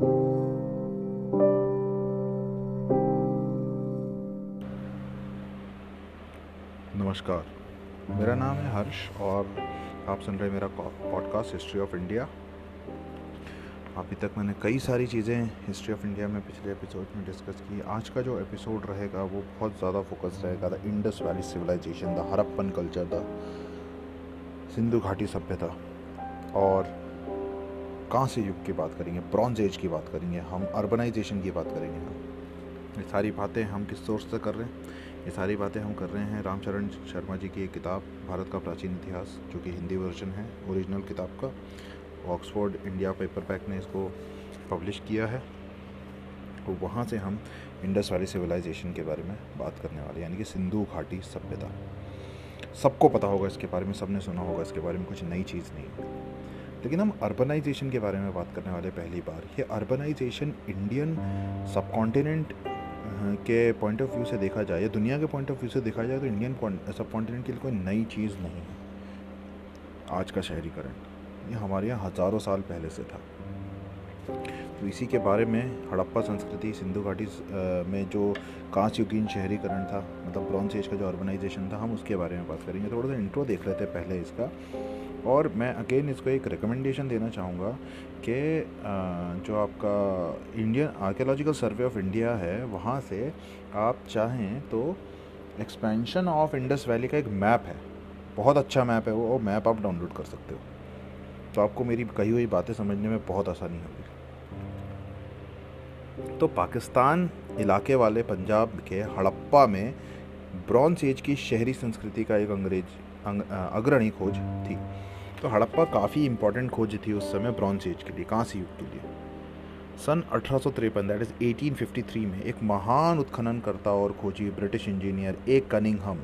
नमस्कार। मेरा नाम है हर्ष और आप सुन रहे मेरा पॉडकास्ट हिस्ट्री ऑफ़ इंडिया अभी तक मैंने कई सारी चीज़ें हिस्ट्री ऑफ़ इंडिया में पिछले एपिसोड में डिस्कस की। आज का जो एपिसोड रहेगा, वो बहुत ज़्यादा फोकस रहेगा। The Indus valley civilization the Harappan culture the Sindhu घाटी सभ्यता और कहाँ से युग की बात करेंगे? ब्रॉन्ज एज की बात करेंगे हम अर्बनाइजेशन की बात करेंगे हम। ये सारी बातें हम किस सोर्स से कर रहे हैं? ये सारी बातें हम कर रहे हैं रामचरण शर्मा जी की एक किताब, भारत का प्राचीन इतिहास, जो कि हिंदी वर्जन है ओरिजिनल किताब का। ऑक्सफोर्ड इंडिया पेपर पैक ने इसको पब्लिश किया है। तो वहाँ से हम इंडस वैली सिविलाइजेशन के बारे में बात करने वाले यानी कि सिंधु घाटी सभ्यता। सबको पता होगा इसके बारे में, सबने सुना होगा इसके बारे में, कुछ नई चीज़ नहीं लेकिन हम अर्बनाइजेशन के बारे में बात करने वाले पहली बार। ये अर्बनाइजेशन इंडियन सब कॉन्टिनेंट के पॉइंट ऑफ़ व्यू से देखा जाए, या दुनिया के पॉइंट ऑफ़ व्यू से देखा जाए तो इंडियन सब कॉन्टिनेंट के लिए कोई नई चीज़ नहीं है। आज का शहरीकरण। ये हमारे यहाँ हज़ारों साल पहले से था। तो इसी के बारे में हड़प्पा संस्कृति, सिंधु घाटी में जो कांच युगीन शहरीकरण था मतलब ब्रॉन्ज एज का जो अर्बनाइजेशन था, हम उसके बारे में बात करेंगे। थोड़ा सा इंट्रो देख लेते पहले इसका। और मैं अगेन इसको एक रिकमेंडेशन देना चाहूँगा कि जो आपका Indian archaeological survey of India है, वहाँ से आप चाहें तो एक्सपेंशन ऑफ़ इंडस वैली का एक मैप है। बहुत अच्छा मैप है वो मैप आप डाउनलोड कर सकते हो। तो आपको मेरी कही हुई बातें समझने में बहुत आसानी होगी। तो पाकिस्तान इलाके वाले पंजाब के हड़प्पा में ब्रॉन्ज एज की शहरी संस्कृति का एक अंग्रेज़ अग्रणी खोज थी। तो हड़प्पा काफ़ी इंपॉर्टेंट खोज थी उस समय ब्रॉन्ज एज के लिए कांस्य युग के लिए। सन अठारह सौ तिरपन दैट इज़ 1853 में एक महान उत्खननकर्ता और खोजी British engineer A Cunningham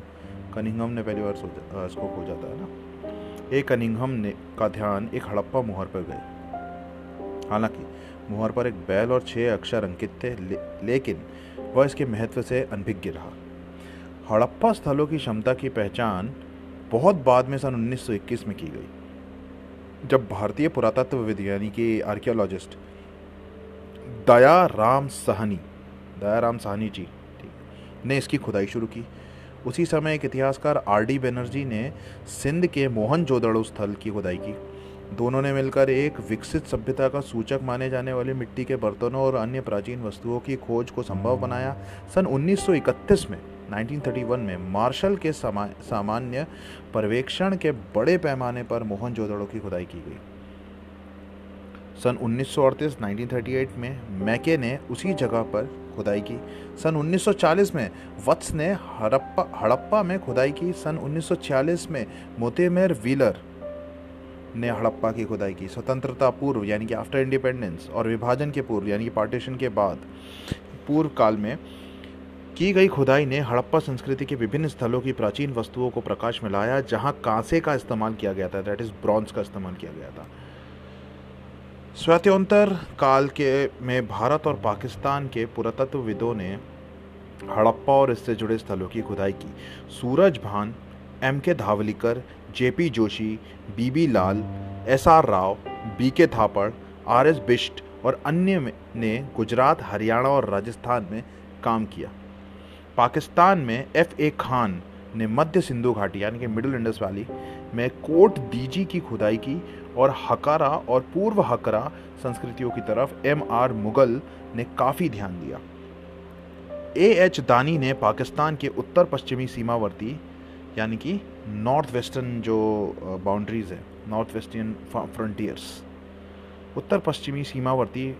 Cunningham ने पहली बार सोचा इसको खोजा था ना? ए कनिंगहम ने, का ध्यान एक हड़प्पा मुहर पर गए हालाँकि मुहर पर एक बैल और छह अक्षर अंकित थे ले, लेकिन वह इसके महत्व से अनभिज्ञ रहा। हड़प्पा स्थलों की क्षमता की पहचान बहुत बाद में सन 1921 में की गई जब भारतीय पुरातत्व यानी कि आर्कियोलॉजिस्ट दया राम सहनी दया राम सहनी जी ने इसकी खुदाई शुरू की। उसी समय एक इतिहासकार आर डी बनर्जी ने सिंध के मोहन जोदड़ो स्थल की खुदाई की। दोनों ने मिलकर एक विकसित सभ्यता का सूचक माने जाने वाले मिट्टी के बर्तनों और अन्य प्राचीन वस्तुओं की खोज को संभव बनाया। सन 1931 में 1931 में, मार्शल के सामान्य पर्यवेक्षण के बड़े पैमाने पर मोहनजोदड़ो की खुदाई की गई। सन 1938 1938 में मैके ने उसी जगह पर खुदाई की। सन 1940 में वत्स ने हड़प्पा हड़प्पा में खुदाई की। सन 1946 में मोतेमेर व्हीलर ने हड़प्पा की खुदाई की। स्वतंत्रता पूर्व, यानी कि आफ्टर इंडिपेंडेंस और विभाजन के पूर्व, यानी कि पार्टीशन के बाद, पूर्व काल में की गई खुदाई ने हड़प्पा संस्कृति के विभिन्न स्थलों की प्राचीन वस्तुओं को प्रकाश में लाया, जहाँ कांसे का इस्तेमाल किया गया था। दैट इज़ ब्रॉन्ज का इस्तेमाल किया गया था। स्वतंत्र काल के में भारत और पाकिस्तान के पुरातत्वविदों ने हड़प्पा और इससे जुड़े स्थलों की खुदाई की। Suraj Bhan M K Dhavalikar J P Joshi B B Lal S R Rao B K Thapar, R S Bisht और अन्य ने गुजरात, हरियाणा और राजस्थान में काम किया। पाकिस्तान में एफ़ ए खान ने मध्य सिंधु घाटी, यानी कि मिडिल इंडस वैली, में कोट दीजी की खुदाई की और हकारा और पूर्व हकरा संस्कृतियों की तरफ़ एम आर मुगल ने काफ़ी ध्यान दिया। ए एच दानी ने पाकिस्तान के उत्तर पश्चिमी सीमावर्ती, यानी कि नॉर्थ वेस्टर्न जो बाउंड्रीज है नॉर्थ वेस्टर्न फ्रंटियर्स उत्तर पश्चिमी सीमावर्ती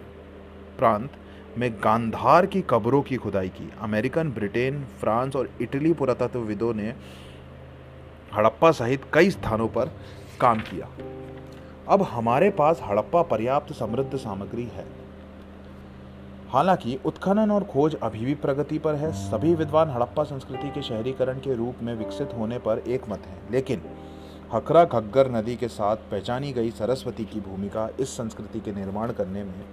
प्रांत में गांधार की कब्रों की खुदाई की। अमेरिकन, ब्रिटेन, फ्रांस और इटली पुरातत्वविदों ने हड़प्पा सहित कई स्थानों पर काम किया। अब हमारे पास हड़प्पा पर्याप्त समृद्ध सामग्री है। हालाँकि उत्खनन और खोज अभी भी प्रगति पर है। सभी विद्वान हड़प्पा संस्कृति के शहरीकरण के रूप में विकसित होने पर एक मत है। लेकिन हकरा घग्गर नदी के साथ पहचानी गई सरस्वती की भूमिका इस संस्कृति के निर्माण करने में,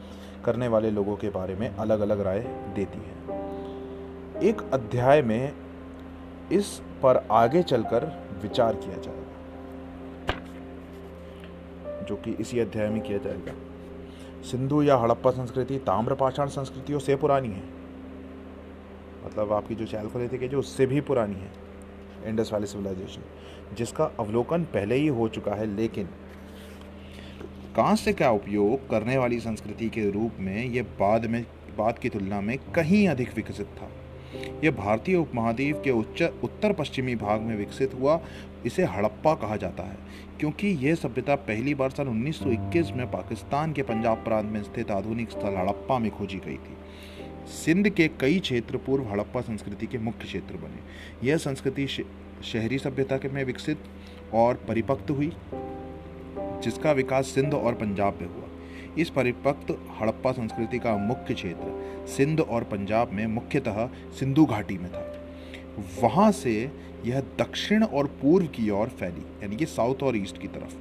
करने वाले लोगों के बारे में अलग अलग राय देती है। एक अध्याय में इस पर आगे चलकर विचार किया जाएगा, जो कि इसी अध्याय में किया जाएगा। सिंधु या हड़प्पा संस्कृति ताम्रपाषाण संस्कृतियों से पुरानी है। मतलब आपकी जो चैलकोलिथिक है उससे भी पुरानी है, इंडस वैली सिविलाइजेशन, जिसका अवलोकन पहले ही हो चुका है, लेकिन कांस्य का उपयोग करने वाली संस्कृति के रूप में ये बाद में, बाद की तुलना में कहीं अधिक विकसित था? यह भारतीय उपमहाद्वीप के उच्च, उत्तर पश्चिमी भाग में विकसित हुआ इसे हड़प्पा कहा जाता है, क्योंकि यह सभ्यता पहली बार सन 1921 में पाकिस्तान के पंजाब प्रांत में स्थित आधुनिक स्थल हड़प्पा में खोजी गई थी। सिंध के कई क्षेत्र पूर्व हड़प्पा संस्कृति के मुख्य क्षेत्र बने। यह संस्कृति शहरी सभ्यता के में विकसित और परिपक्व हुई, जिसका विकास सिंध और पंजाब में हुआ। इस परिपक्व हड़प्पा संस्कृति का मुख्य क्षेत्र सिंध और पंजाब में मुख्यतः सिंधु घाटी में था। वहाँ से यह दक्षिण और पूर्व की ओर फैली, यानी कि साउथ और ईस्ट की तरफ़।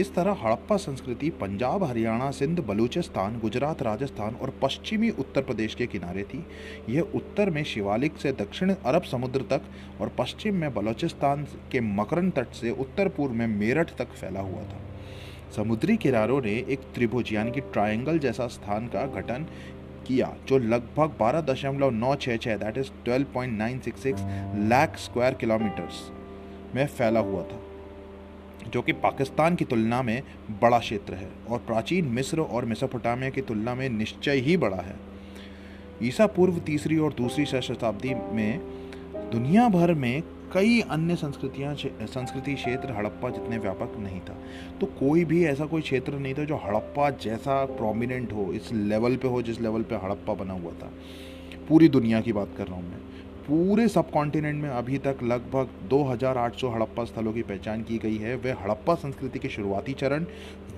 इस तरह हड़प्पा संस्कृति पंजाब, हरियाणा, सिंध, बलूचिस्तान, गुजरात, राजस्थान और पश्चिमी उत्तर प्रदेश के किनारे थी। यह उत्तर में शिवालिक से दक्षिण अरब समुद्र तक और पश्चिम में बलूचिस्तान के मकरन तट से उत्तर पूर्व में मेरठ तक फैला हुआ था। समुद्री किनारों ने एक त्रिभुज, यानी कि ट्रायंगल जैसा स्थान का गठन किया, जो लगभग बारह दशमलव नौ छः छः that is twelve point nine six six lakh square kilometres में फैला हुआ था, जो कि पाकिस्तान की तुलना में बड़ा क्षेत्र है और प्राचीन मिस्र और मिसोपोटामिया की तुलना में निश्चय ही बड़ा है। ईसा पूर्व तीसरी और दूसरी शताब्दी में दुनिया भर में कई अन्य संस्कृतियाँ संस्कृति क्षेत्र हड़प्पा जितने व्यापक नहीं था। तो कोई भी ऐसा कोई क्षेत्र नहीं था जो हड़प्पा जैसा प्रोमिनेंट हो, इस लेवल पे हो, जिस लेवल पे हड़प्पा बना हुआ था। पूरी दुनिया की बात कर रहा हूँ मैं। पूरे सब कॉन्टिनेंट में अभी तक लगभग 2800 हड़प्पा स्थलों की पहचान की गई है। वे हड़प्पा संस्कृति के शुरुआती चरण,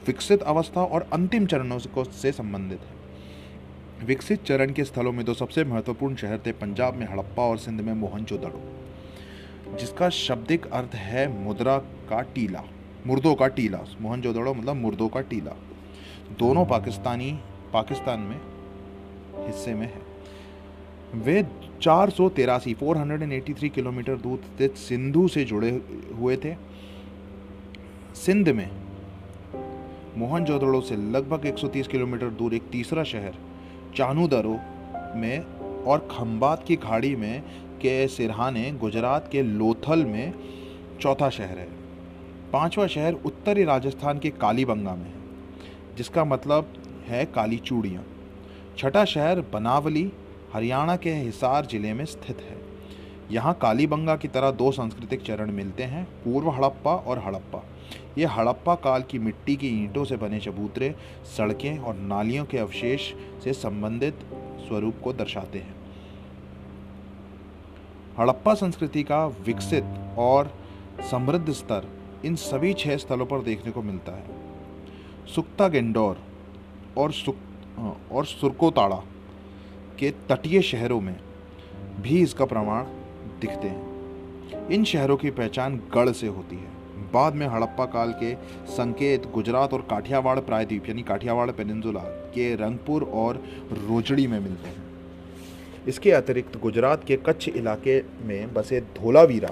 विकसित अवस्था और अंतिम चरणों को, से संबंधित है। विकसित चरण के स्थलों में दो सबसे महत्वपूर्ण शहर थे पंजाब में हड़प्पा और सिंध में मोहनजोदड़ो। जिसका शब्दिक अर्थ है मुद्रा का टीला, मुर्दों का टीला मोहनजोदड़ो मतलब मुर्दों का टीला। दोनों पाकिस्तानी, पाकिस्तान में हिस्से में है। वे चार सौ तेरासी four hundred and eighty three kilometre दूर स्थित सिंधु से जुड़े हुए थे। सिंध में मोहनजोदड़ो से लगभग 130 किलोमीटर दूर एक तीसरा शहर, चानूदरो में और खम्बात की खाड़ी में के सिरहाने गुजरात के लोथल में चौथा शहर है। पांचवा शहर उत्तरी राजस्थान के कालीबंगा में है, जिसका मतलब है काली चूड़ियाँ। छठा शहर बनावली, हरियाणा के हिसार ज़िले में स्थित है। यहाँ कालीबंगा की तरह दो सांस्कृतिक चरण मिलते हैं, पूर्व हड़प्पा और हड़प्पा। ये हड़प्पा काल की मिट्टी की ईंटों से बने चबूतरे, सड़कें और नालियों के अवशेष से संबंधित स्वरूप को दर्शाते हैं। हड़प्पा संस्कृति का विकसित और समृद्ध स्तर इन सभी छह स्थलों पर देखने को मिलता है। सुक्ता गेंडोर और सुक और सुरकोताड़ा के तटीय शहरों में भी इसका प्रमाण दिखते हैं। इन शहरों की पहचान गढ़ से होती है। बाद में हड़प्पा काल के संकेत गुजरात और काठियावाड़ प्रायद्वीप, यानी काठियावाड़ पेनिनजुला के रंगपुर और रोजड़ी में मिलते हैं। इसके अतिरिक्त गुजरात के कच्छ इलाके में बसे धोलावीरा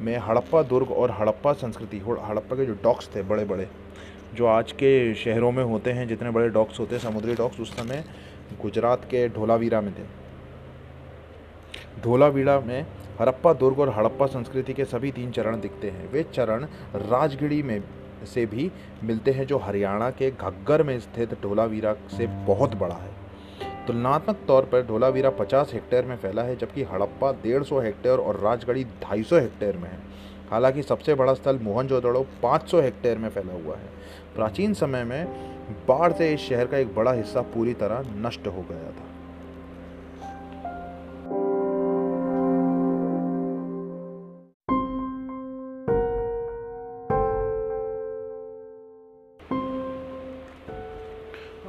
में हड़प्पा दुर्ग और हड़प्पा संस्कृति हड़प्पा के जो डॉक्स थे बड़े बड़े जो आज के शहरों में होते हैं, जितने बड़े डॉक्स होते हैं, समुद्री डॉक्स उस समय गुजरात के ढोलावीरा में थे। धोलावीरा में हड़प्पा दुर्ग और हड़प्पा संस्कृति के सभी तीन चरण दिखते हैं। वे चरण राजगिड़ी में से भी मिलते हैं, जो हरियाणा के घग्गर में स्थित ढोलावीरा से बहुत बड़ा है। तुलनात्मक तौर पर धोलावीरा 50 हेक्टेयर में फैला है, जबकि हड़प्पा 150 हेक्टेयर और राजगढ़ी 250 हेक्टेयर में है। हालाँकि सबसे बड़ा स्थल मोहनजोदड़ो 500 हेक्टेयर में फैला हुआ है। प्राचीन समय में बाढ़ से इस शहर का एक बड़ा हिस्सा पूरी तरह नष्ट हो गया था।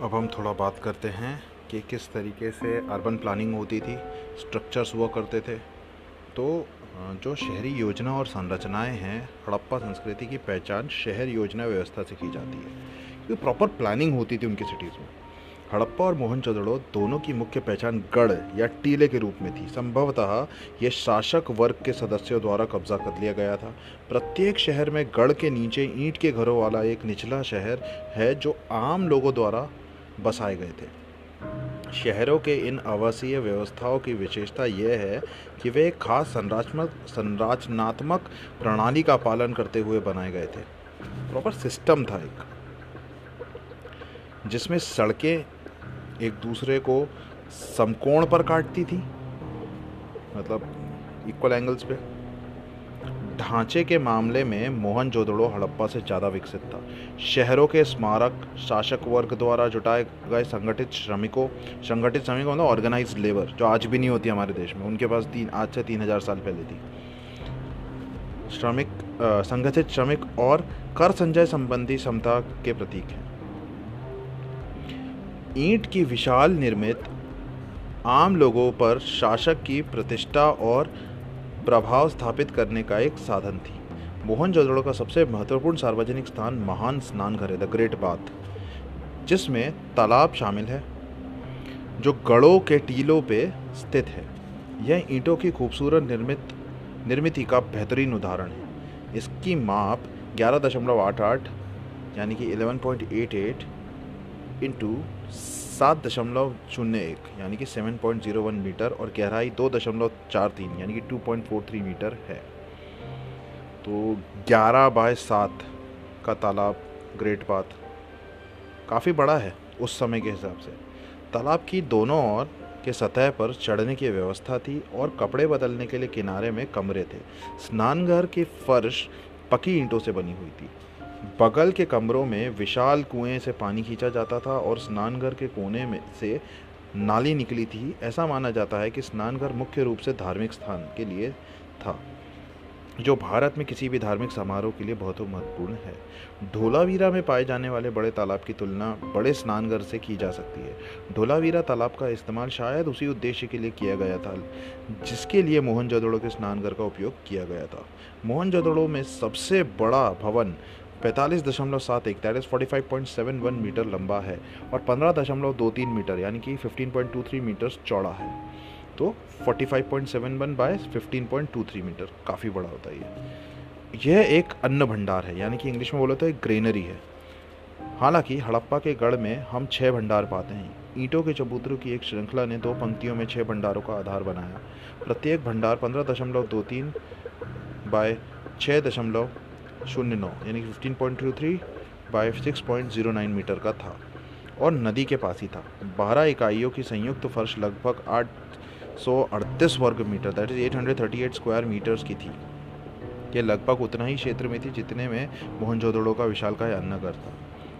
अब हम थोड़ा बात करते हैं कि किस तरीके से अर्बन प्लानिंग होती थी स्ट्रक्चर्स हुआ करते थे। तो जो शहरी योजना और संरचनाएँ हैं, हड़प्पा संस्कृति की पहचान शहर योजना व्यवस्था से की जाती है। क्योंकि प्रॉपर प्लानिंग होती थी उनकी सिटीज़ में। हड़प्पा और मोहनजोदड़ो दोनों की मुख्य पहचान गढ़ या टीले के रूप में थी। संभवतः ये शासक वर्ग के सदस्यों द्वारा कब्जा कर लिया गया था। प्रत्येक शहर में गढ़ के नीचे ईंट के घरों वाला एक निचला शहर है जो आम लोगों द्वारा बसाए गए थे। शहरों के इन आवासीय व्यवस्थाओं की विशेषता यह है कि वे एक खास संरचनात्मक संरचनात्मक प्रणाली का पालन करते हुए बनाए गए थे। प्रॉपर सिस्टम था एक, जिसमें सड़कें एक दूसरे को समकोण पर काटती थी मतलब इक्वल एंगल्स पे। ढांचे के मामले में मोहनजोदड़ो हड़प्पा से ज़्यादा विकसित था। शहरों के स्मारक, शासक वर्ग द्वारा जुटाए गए संगठित श्रमिकों संगठित श्रमिकों मतलब ऑर्गेनाइज लेबर जो आज भी नहीं होती हमारे देश में, उनके पास तीन, आज से तीन हज़ार साल पहले थी। श्रमिक संगठित श्रमिक और कर संचय संबंधी क्षमता के प्रतीक हैं। ईंट की विशाल निर्मित आम लोगों पर शासक की प्रतिष्ठा और प्रभाव स्थापित करने का एक साधन थी। मोहनजोदड़ो का सबसे महत्वपूर्ण सार्वजनिक स्थान महान स्नान घर है द ग्रेट बाथ जिसमें तालाब शामिल है, जो गढ़ों के टीलों पे स्थित है। यह ईंटों की खूबसूरत निर्मित, निर्मिति का बेहतरीन उदाहरण है। इसकी माप ग्यारह दशमलव आठ आठ, यानी कि eleven point eight eight into सात दशमलव शून्य एक, यानी कि seven point zero one metre और गहराई दो दशमलव चार तीन, यानी कि two point four three metre है। तो ग्यारह बाय सात का तालाब ग्रेट बाथ काफ़ी बड़ा है उस समय के हिसाब से। तालाब की दोनों ओर के सतह पर चढ़ने की व्यवस्था थी और कपड़े बदलने के लिए किनारे में कमरे थे। स्नानघर की फर्श पकी ईंटों से बनी हुई थी। बगल के कमरों में विशाल कुएँ से पानी खींचा जाता था और स्नानघर के कोने में से नाली निकली थी। ऐसा माना जाता है कि स्नानघर मुख्य रूप से धार्मिक स्थान के लिए था, जो भारत में किसी भी धार्मिक समारोह के लिए बहुत महत्वपूर्ण है। ढोलावीरा में पाए जाने वाले बड़े तालाब की तुलना बड़े स्नानघर से की जा सकती है। ढोलावीरा तालाब का इस्तेमाल शायद उसी उद्देश्य के लिए किया गया था, जिसके लिए मोहनजोदड़ो के स्नानघर का उपयोग किया गया था। मोहनजोदड़ो में सबसे बड़ा भवन पैंतालीस दशमलव सात एक that is forty five point seven one metre लंबा है और पंद्रह दशमलव दो तीन मीटर यानी कि fifteen point two three metres चौड़ा है। तो forty five point seven one by fifteen point two three metre काफ़ी बड़ा होता है यह एक अन्न भंडार है, यानी कि इंग्लिश में बोले तो एक ग्रेनरी है। हालाँकि हड़प्पा के गढ़ में हम छः भंडार पाते हैं। ईंटों के चबूतरों की एक श्रृंखला ने दो पंक्तियों में छः भंडारों का आधार बनाया। प्रत्येक भंडार पंद्रह दशमलव दो तीन बाय छः दशमलव शून्य नौ, यानी कि fifteen point two three by six point zero nine metre का था और नदी के पास ही था। बारह इकाइयों की संयुक्त फर्श लगभग आठ सौ अड़तीस वर्ग metre that is eight hundred thirty eight square metres की थी। ये लगभग उतना ही क्षेत्र में थी जितने में मोहनजोदड़ो का विशाल का अन्नगर था,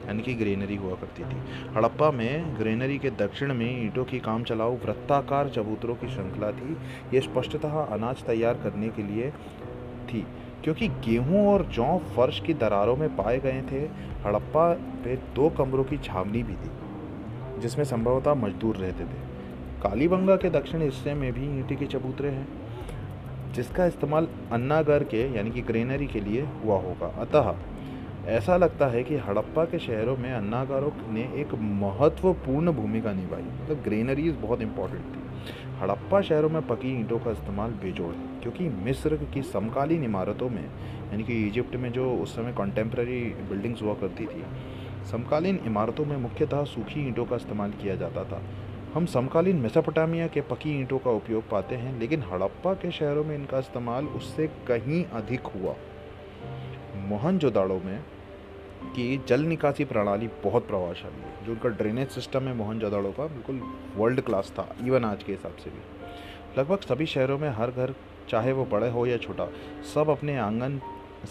यानी कि ग्रेनरी हुआ करती थी। हड़प्पा में ग्रेनरी के दक्षिण में ईंटों की काम चलाऊ वृत्ताकार चबूतरों की श्रृंखला थी। ये स्पष्टतः अनाज तैयार करने के लिए थी। क्योंकि गेहूँ और जौ फर्श की दरारों में पाए गए थे, हड़प्पा पे दो कमरों की छावनी भी थी, जिसमें संभवतः मजदूर रहते थे। कालीबंगा के दक्षिण हिस्से में भी ईंटे के चबूतरे हैं, जिसका इस्तेमाल अन्नागर के, यानी कि ग्रेनरी के लिए हुआ होगा। अतः, ऐसा लगता है कि हड़प्पा के शहरों में अन्नागारों ने एक महत्वपूर्ण भूमिका निभाई। मतलब ग्रेनरीज बहुत इंपॉर्टेंट थी। हड़प्पा शहरों में पकी ईंटों का इस्तेमाल बेजोड़ है क्योंकि मिस्र की समकालीन इमारतों में, यानी कि इजिप्ट में जो उस समय कॉन्टेम्प्रेरी बिल्डिंग्स हुआ करती थी, समकालीन इमारतों में मुख्यतः सूखी ईंटों का इस्तेमाल किया जाता था। हम समकालीन मेसापोटामिया के पकी ईंटों का उपयोग पाते हैं, लेकिन हड़प्पा के शहरों में इनका इस्तेमाल उससे कहीं अधिक हुआ। मोहनजोदाड़ो में कि जल निकासी प्रणाली बहुत प्रभावशाली है। जो उनका ड्रेनेज सिस्टम है मोहनजोदड़ो का, बिल्कुल वर्ल्ड क्लास था इवन आज के हिसाब से भी। लगभग सभी शहरों में हर घर, चाहे वो बड़े हो या छोटा, सब अपने आँगन,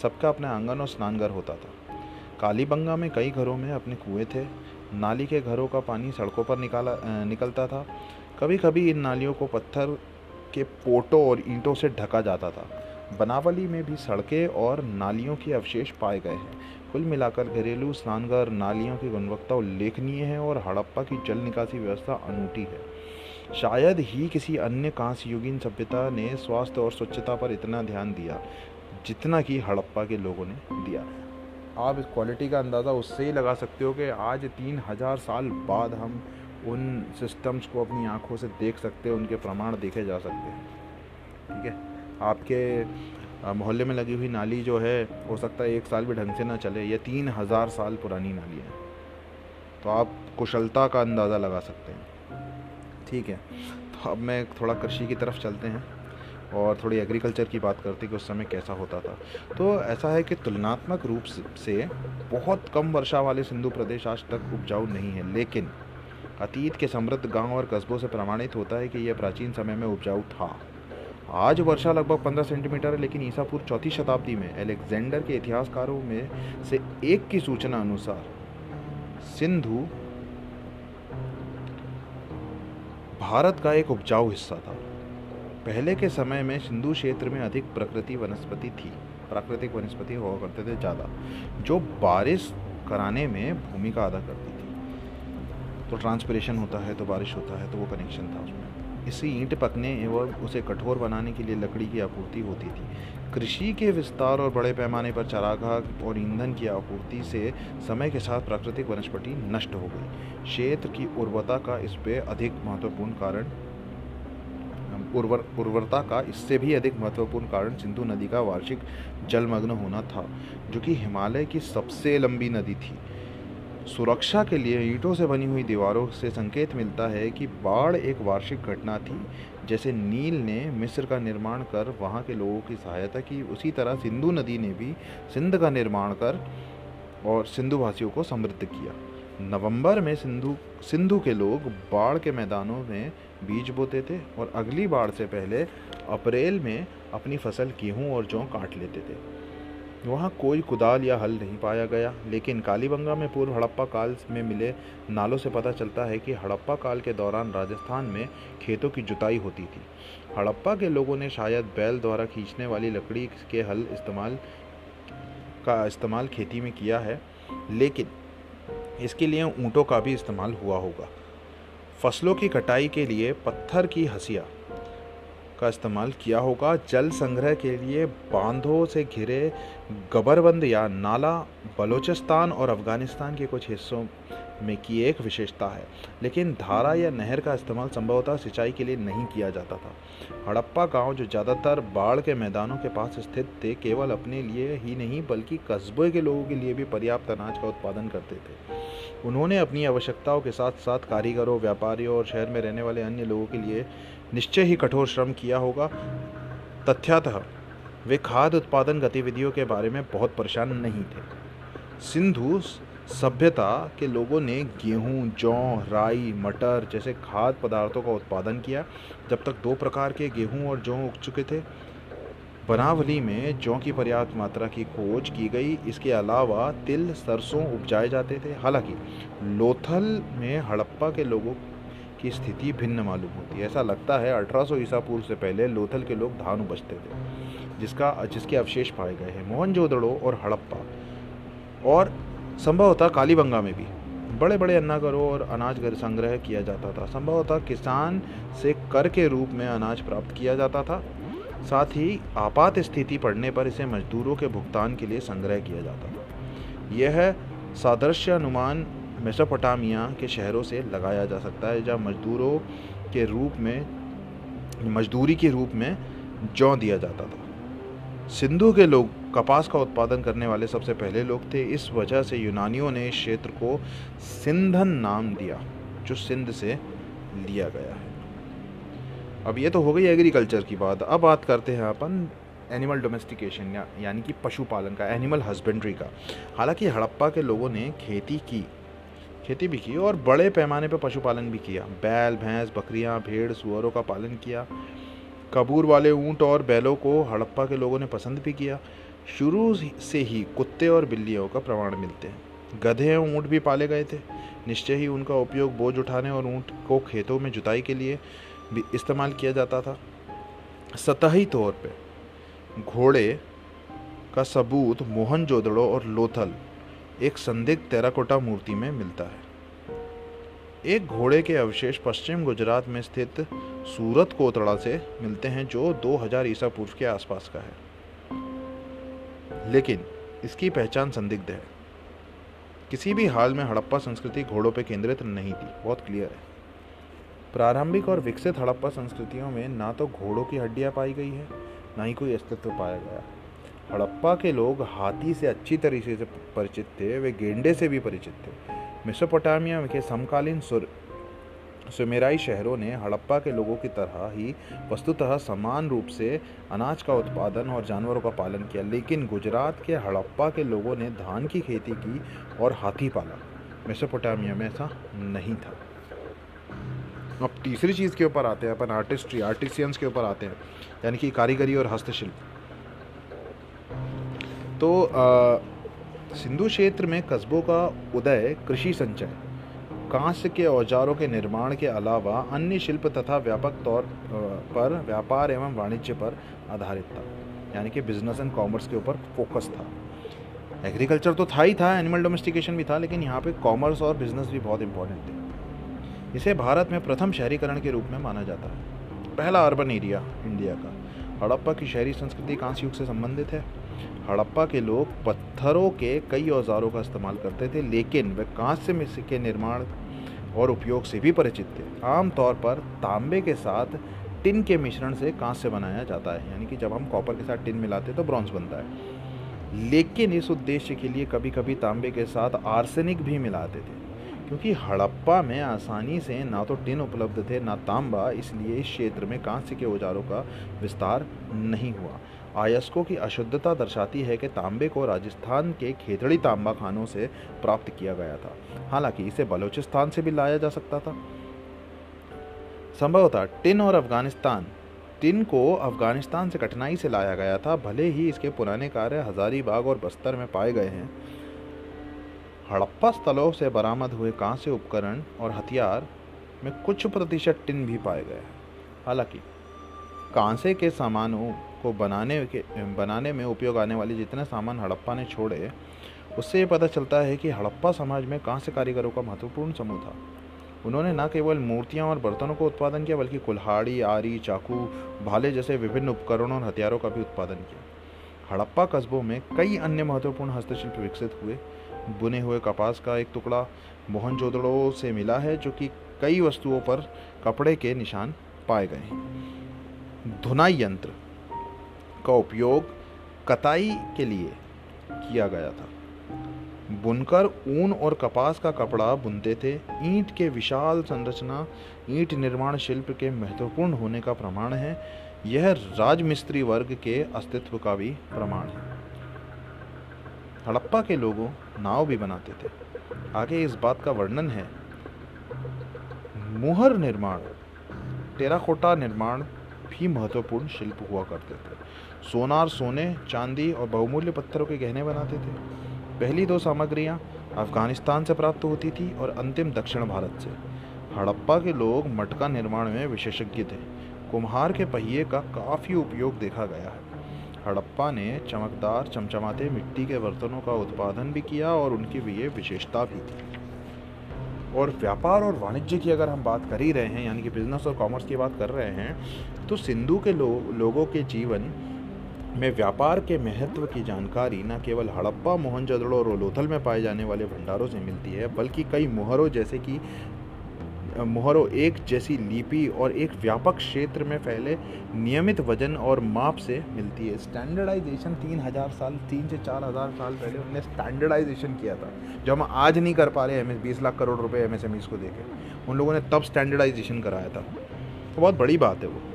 सबका अपने आँगन और स्नानघर होता था। कालीबंगा में कई घरों में अपने कुएँ थे। नाली के घरों का पानी सड़कों पर निकाला निकलता था। कभी कभी इन नालियों को पत्थर के पोटों और ईंटों से ढका जाता था। बनावली में भी सड़कें और नालियों के अवशेष पाए गए हैं। कुल मिलाकर घरेलू स्नानघर नालियों की गुणवत्ता उल्लेखनीय है और हड़प्पा की जल निकासी व्यवस्था अनूठी है। शायद ही किसी अन्य कांस्युगीन सभ्यता ने स्वास्थ्य और स्वच्छता पर इतना ध्यान दिया, जितना कि हड़प्पा के लोगों ने दिया आप इस क्वालिटी का अंदाज़ा उससे ही लगा सकते हो कि आज तीन हज़ार साल बाद हम उन सिस्टम्स को अपनी आँखों से देख सकते हैं, उनके प्रमाण देखे जा सकते हैं। ठीक है? आपके मोहल्ले में लगी हुई नाली जो है, हो सकता है एक साल भी ढंग से ना चले। ये तीन हज़ार साल पुरानी नाली है। तो आप कुशलता का अंदाज़ा लगा सकते हैं। ठीक है। तो अब मैं थोड़ा कृषि की तरफ़ चलते हैं और थोड़ी एग्रीकल्चर की बात करते कि उस समय कैसा होता था। तो ऐसा है कि तुलनात्मक रूप से बहुत कम वर्षा वाले सिंधु प्रदेश आज तक उपजाऊ नहीं है। लेकिन अतीत के समृद्ध गाँव और कस्बों से प्रमाणित होता है कि यह प्राचीन समय में उपजाऊ था। आज वर्षा लगभग 15 सेंटीमीटर है, लेकिन ईसापुर चौथी शताब्दी में एलेक्जेंडर के इतिहासकारों में से एक की सूचना अनुसार सिंधु भारत का एक उपजाऊ हिस्सा था। पहले के समय में सिंधु क्षेत्र में अधिक प्रकृति वनस्पति थी। प्राकृतिक वनस्पति हुआ करते थे ज़्यादा, जो बारिश कराने में भूमिका अदा करती थी। तो ट्रांसपिरेशन होता है तो बारिश होता है तो वो कनेक्शन था उसमें। इसी ईंट पकने एवं उसे कठोर बनाने के लिए लकड़ी की आपूर्ति होती थी। कृषि के विस्तार और बड़े पैमाने पर चरागाह और ईंधन की आपूर्ति से समय के साथ प्राकृतिक वनस्पति नष्ट हो गई। क्षेत्र की उर्वरता का इस पर अधिक महत्वपूर्ण कारण, उर्वर, उर्वरता का इससे भी अधिक महत्वपूर्ण कारण सिंधु नदी का वार्षिक जलमग्न होना था, जो कि हिमालय की सबसे लंबी नदी थी। सुरक्षा के लिए ईंटों से बनी हुई दीवारों से संकेत मिलता है कि बाढ़ एक वार्षिक घटना थी, जैसे नील ने मिस्र का निर्माण कर वहाँ के लोगों की सहायता की। उसी तरह सिंधु नदी ने भी सिंध का निर्माण कर और सिंधु भाषियों को समृद्ध किया। नवंबर में सिंधु सिंधु के लोग बाढ़ के मैदानों में बीज बोते थे और अगली बाढ़ से पहले अप्रैल में अपनी फ़सल गेहूँ और जौ काट लेते थे। वहाँ कोई कुदाल या हल नहीं पाया गया, लेकिन कालीबंगा में पूर्व हड़प्पा काल में मिले नालों से पता चलता है कि हड़प्पा काल के दौरान राजस्थान में खेतों की जुताई होती थी। हड़प्पा के लोगों ने शायद बैल द्वारा खींचने वाली लकड़ी के हल इस्तेमाल का इस्तेमाल खेती में किया है, लेकिन इसके लिए ऊँटों का भी इस्तेमाल हुआ होगा। फ़सलों की कटाई के लिए पत्थर की हसिया का इस्तेमाल किया होगा। जल संग्रह के लिए बांधों से घिरे गबरबंद या नाला बलूचिस्तान और अफ़गानिस्तान के कुछ हिस्सों में की एक विशेषता है। लेकिन धारा या नहर का इस्तेमाल संभवतः सिंचाई के लिए नहीं किया जाता था। हड़प्पा गाँव, जो ज़्यादातर बाढ़ के मैदानों के पास स्थित थे, केवल अपने लिए ही नहीं, बल्कि कस्बे के लोगों के लिए भी पर्याप्त अनाज का उत्पादन करते थे। उन्होंने अपनी आवश्यकताओं के साथ साथ कारीगरों, व्यापारियों और शहर में रहने वाले अन्य लोगों के लिए निश्चय ही कठोर श्रम किया होगा। तथ्यतः वे खाद्य उत्पादन गतिविधियों के बारे में बहुत परेशान नहीं थे। सिंधु सभ्यता के लोगों ने गेहूँ, जौ राई मटर जैसे खाद्य पदार्थों का उत्पादन किया जब तक दो प्रकार के गेहूँ और जौ उग चुके थे। बनावली में जौ की पर्याप्त मात्रा की खोज की गई इसके अलावा तिल सरसों उपजाए जाते थे। हालाँकि लोथल में हड़प्पा के लोगों की स्थिति भिन्न मालूम होती है। ऐसा लगता है 1800 ईसा पूर्व से पहले लोथल के लोग धान उपजते थे, जिसका, जिसके अवशेष पाए गए हैं, मोहनजोदड़ो और हड़प्पा, और संभवतः कालीबंगा में भी। बड़े बड़े अन्नागरों और अनाज संग्रह किया जाता था। संभवतः किसान से कर के रूप में अनाज प्राप्त किया जाता था। साथ ही आपात स्थिति पड़ने पर इसे मजदूरों के भुगतान के लिए संग्रह किया जाता था। यह सादृश्य अनुमान मेसोपोटामिया के शहरों से लगाया जा सकता है, जहाँ मजदूरों के रूप में, मजदूरी के रूप में जौ दिया जाता था। सिंधु के लोग कपास का उत्पादन करने वाले सबसे पहले लोग थे। इस वजह से यूनानियों ने इस क्षेत्र को सिंधन नाम दिया, जो सिंध से लिया गया है। अब ये तो हो गई एग्रीकल्चर की बात। अब बात करते हैं अपन एनिमल डोमेस्टिकेशन या यानी कि पशुपालन का एनिमल हस्बेंड्री का। हालाँकि हड़प्पा के लोगों ने खेती की खेती भी की और बड़े पैमाने पर पशुपालन भी किया। बैल, भैंस, बकरियाँ, भेड़, सुअरों का पालन किया। कबूर वाले ऊँट और बैलों को हड़प्पा के लोगों ने पसंद भी किया। शुरू से ही कुत्ते और बिल्लियों का प्रमाण मिलते हैं। गधे और ऊँट भी पाले गए थे। निश्चय ही उनका उपयोग बोझ उठाने और ऊँट को खेतों में जुताई के लिए भी इस्तेमाल किया जाता था। सतही तौर पे घोड़े का सबूत मोहनजोदड़ो और लोथल एक संदिग्ध टेराकोटा मूर्ति में मिलता है। एक घोड़े के अवशेष पश्चिम गुजरात में स्थित सूरत कोतड़ा से मिलते हैं, जो 2000 ईसा पूर्व के आसपास का है। लेकिन इसकी पहचान संदिग्ध है। किसी भी हाल में हड़प्पा संस्कृति घोड़ों पर केंद्रित नहीं थी। बहुत क्लियर है। प्रारंभिक और विकसित हड़प्पा संस्कृतियों में ना तो घोड़ों की हड्डियाँ पाई गई है, ना ही कोई अस्तित्व पाया गया। हड़प्पा के लोग हाथी से अच्छी तरीके से परिचित थे, वे गेंडे से भी परिचित थे। मेसोपोटामिया के समकालीन सुर, सुमेराई शहरों ने हड़प्पा के लोगों की तरह ही वस्तुतः समान रूप से अनाज का उत्पादन और जानवरों का पालन किया, लेकिन गुजरात के हड़प्पा के लोगों ने धान की खेती की और हाथी पाला। मेसोपोटामिया में ऐसा नहीं था। अब तीसरी चीज़ के ऊपर आते हैं, अपन आर्टिस्ट्री, आर्टिसियंस के ऊपर आते हैं, यानी कि कारीगरी और हस्तशिल्प। तो सिंधु क्षेत्र में कस्बों का उदय कृषि संचय कांस्य के औजारों के निर्माण के अलावा अन्य शिल्प तथा व्यापक तौर पर व्यापार एवं वाणिज्य पर आधारित था, यानी कि बिज़नेस एंड कॉमर्स के ऊपर फोकस था। एग्रीकल्चर तो था ही था एनिमल डोमेस्टिकेशन भी था, लेकिन यहाँ पे कॉमर्स और बिज़नेस भी बहुत इंपॉर्टेंट थे। इसे भारत में प्रथम शहरीकरण के रूप में माना जाता है। पहला अर्बन एरिया इंडिया का, हड़प्पा की शहरी संस्कृति कांस्य युग से संबंधित है। हड़प्पा के लोग पत्थरों के कई औजारों का इस्तेमाल करते थे, लेकिन वे कांस्य में के निर्माण और उपयोग से भी परिचित थे। आमतौर पर तांबे के साथ टिन के मिश्रण से कांस्य बनाया जाता है, यानी कि जब हम कॉपर के साथ टिन मिलाते हैं तो ब्रॉन्ज बनता है। लेकिन इस उद्देश्य के लिए कभी कभी तांबे के साथ आर्सेनिक भी मिलाते थे, क्योंकि हड़प्पा में आसानी से ना तो टिन उपलब्ध थे, ना तांबा, इसलिए इस क्षेत्र में कांस्य के औजारों का विस्तार नहीं हुआ। आयस्को की अशुद्धता दर्शाती है कि तांबे को राजस्थान के खेतड़ी तांबा खानों से प्राप्त किया गया था। हालाँकि इसे बलूचिस्तान से भी लाया जा सकता था। संभवतः टिन और अफ़गानिस्तान, टिन को अफ़गानिस्तान से कठिनाई से लाया गया था, भले ही इसके पुराने कार्य हजारीबाग और बस्तर में पाए गए हैं। हड़प्पा स्थलों से बरामद हुए कांस्य उपकरण और हथियार में कुछ प्रतिशत टिन भी पाए गए हैं। हालाँकि कांसे के सामानों को बनाने के, बनाने में उपयोग आने वाले जितने सामान हड़प्पा ने छोड़े, उससे ये पता चलता है कि हड़प्पा समाज में कहाँ से कारीगरों का महत्वपूर्ण समूह था। उन्होंने न केवल मूर्तियाँ और बर्तनों का उत्पादन किया, बल्कि कुल्हाड़ी, आरी, चाकू, भाले जैसे विभिन्न उपकरणों और हथियारों का भी उत्पादन किया। हड़प्पा कस्बों में कई अन्य महत्वपूर्ण हस्तशिल्प विकसित हुए। बुने हुए कपास का एक टुकड़ा मोहनजोदड़ो से मिला है, जो कि कई वस्तुओं पर कपड़े के निशान पाए गए हैं। धुनाई यंत्र का उपयोग कताई के लिए किया गया था। बुनकर ऊन और कपास का कपड़ा बुनते थे। ईंट के विशाल संरचना, ईंट निर्माण शिल्प के महत्वपूर्ण होने का प्रमाण है। यह राजमिस्त्री वर्ग के अस्तित्व का भी प्रमाण है। हड़प्पा के लोगों नाव भी बनाते थे। आगे इस बात का वर्णन है। मुहर निर्माण, टेराकोटा निर्माण भी महत्वपूर्ण शिल्प हुआ करते थे। सोनार सोने चांदी और बहुमूल्य पत्थरों के गहने बनाते थे। पहली दो सामग्रियाँ अफ़गानिस्तान से प्राप्त होती थी और अंतिम दक्षिण भारत से। हड़प्पा के लोग मटका निर्माण में विशेषज्ञ थे। कुम्हार के पहिए का काफ़ी उपयोग देखा गया है। हड़प्पा ने चमकदार चमचमाते मिट्टी के बर्तनों का उत्पादन भी किया और उनकी भी ये विशेषता भी थी। और व्यापार और वाणिज्य की अगर हम बात कर ही रहे हैं यानी कि बिज़नेस और कॉमर्स की बात कर रहे हैं तो सिंधु के लो, लोगों के जीवन में व्यापार के महत्व की जानकारी न केवल हड़प्पा, मोहनजोदड़ो और लोथल में पाए जाने वाले भंडारों से मिलती है, बल्कि कई मोहरों जैसे कि मोहरों एक जैसी लिपि और एक व्यापक क्षेत्र में फैले नियमित वज़न और माप से मिलती है। स्टैंडर्डाइजेशन तीन हज़ार साल, तीन से चार हज़ार साल पहले उन्होंने स्टैंडर्डाइजेशन किया था, जो हम आज नहीं कर पा रहे एम बीस लाख करोड़ रुपए एम एस को देके। उन लोगों ने तब स्टैंडर्डाइजेशन कराया था। तो बहुत बड़ी बात है वो।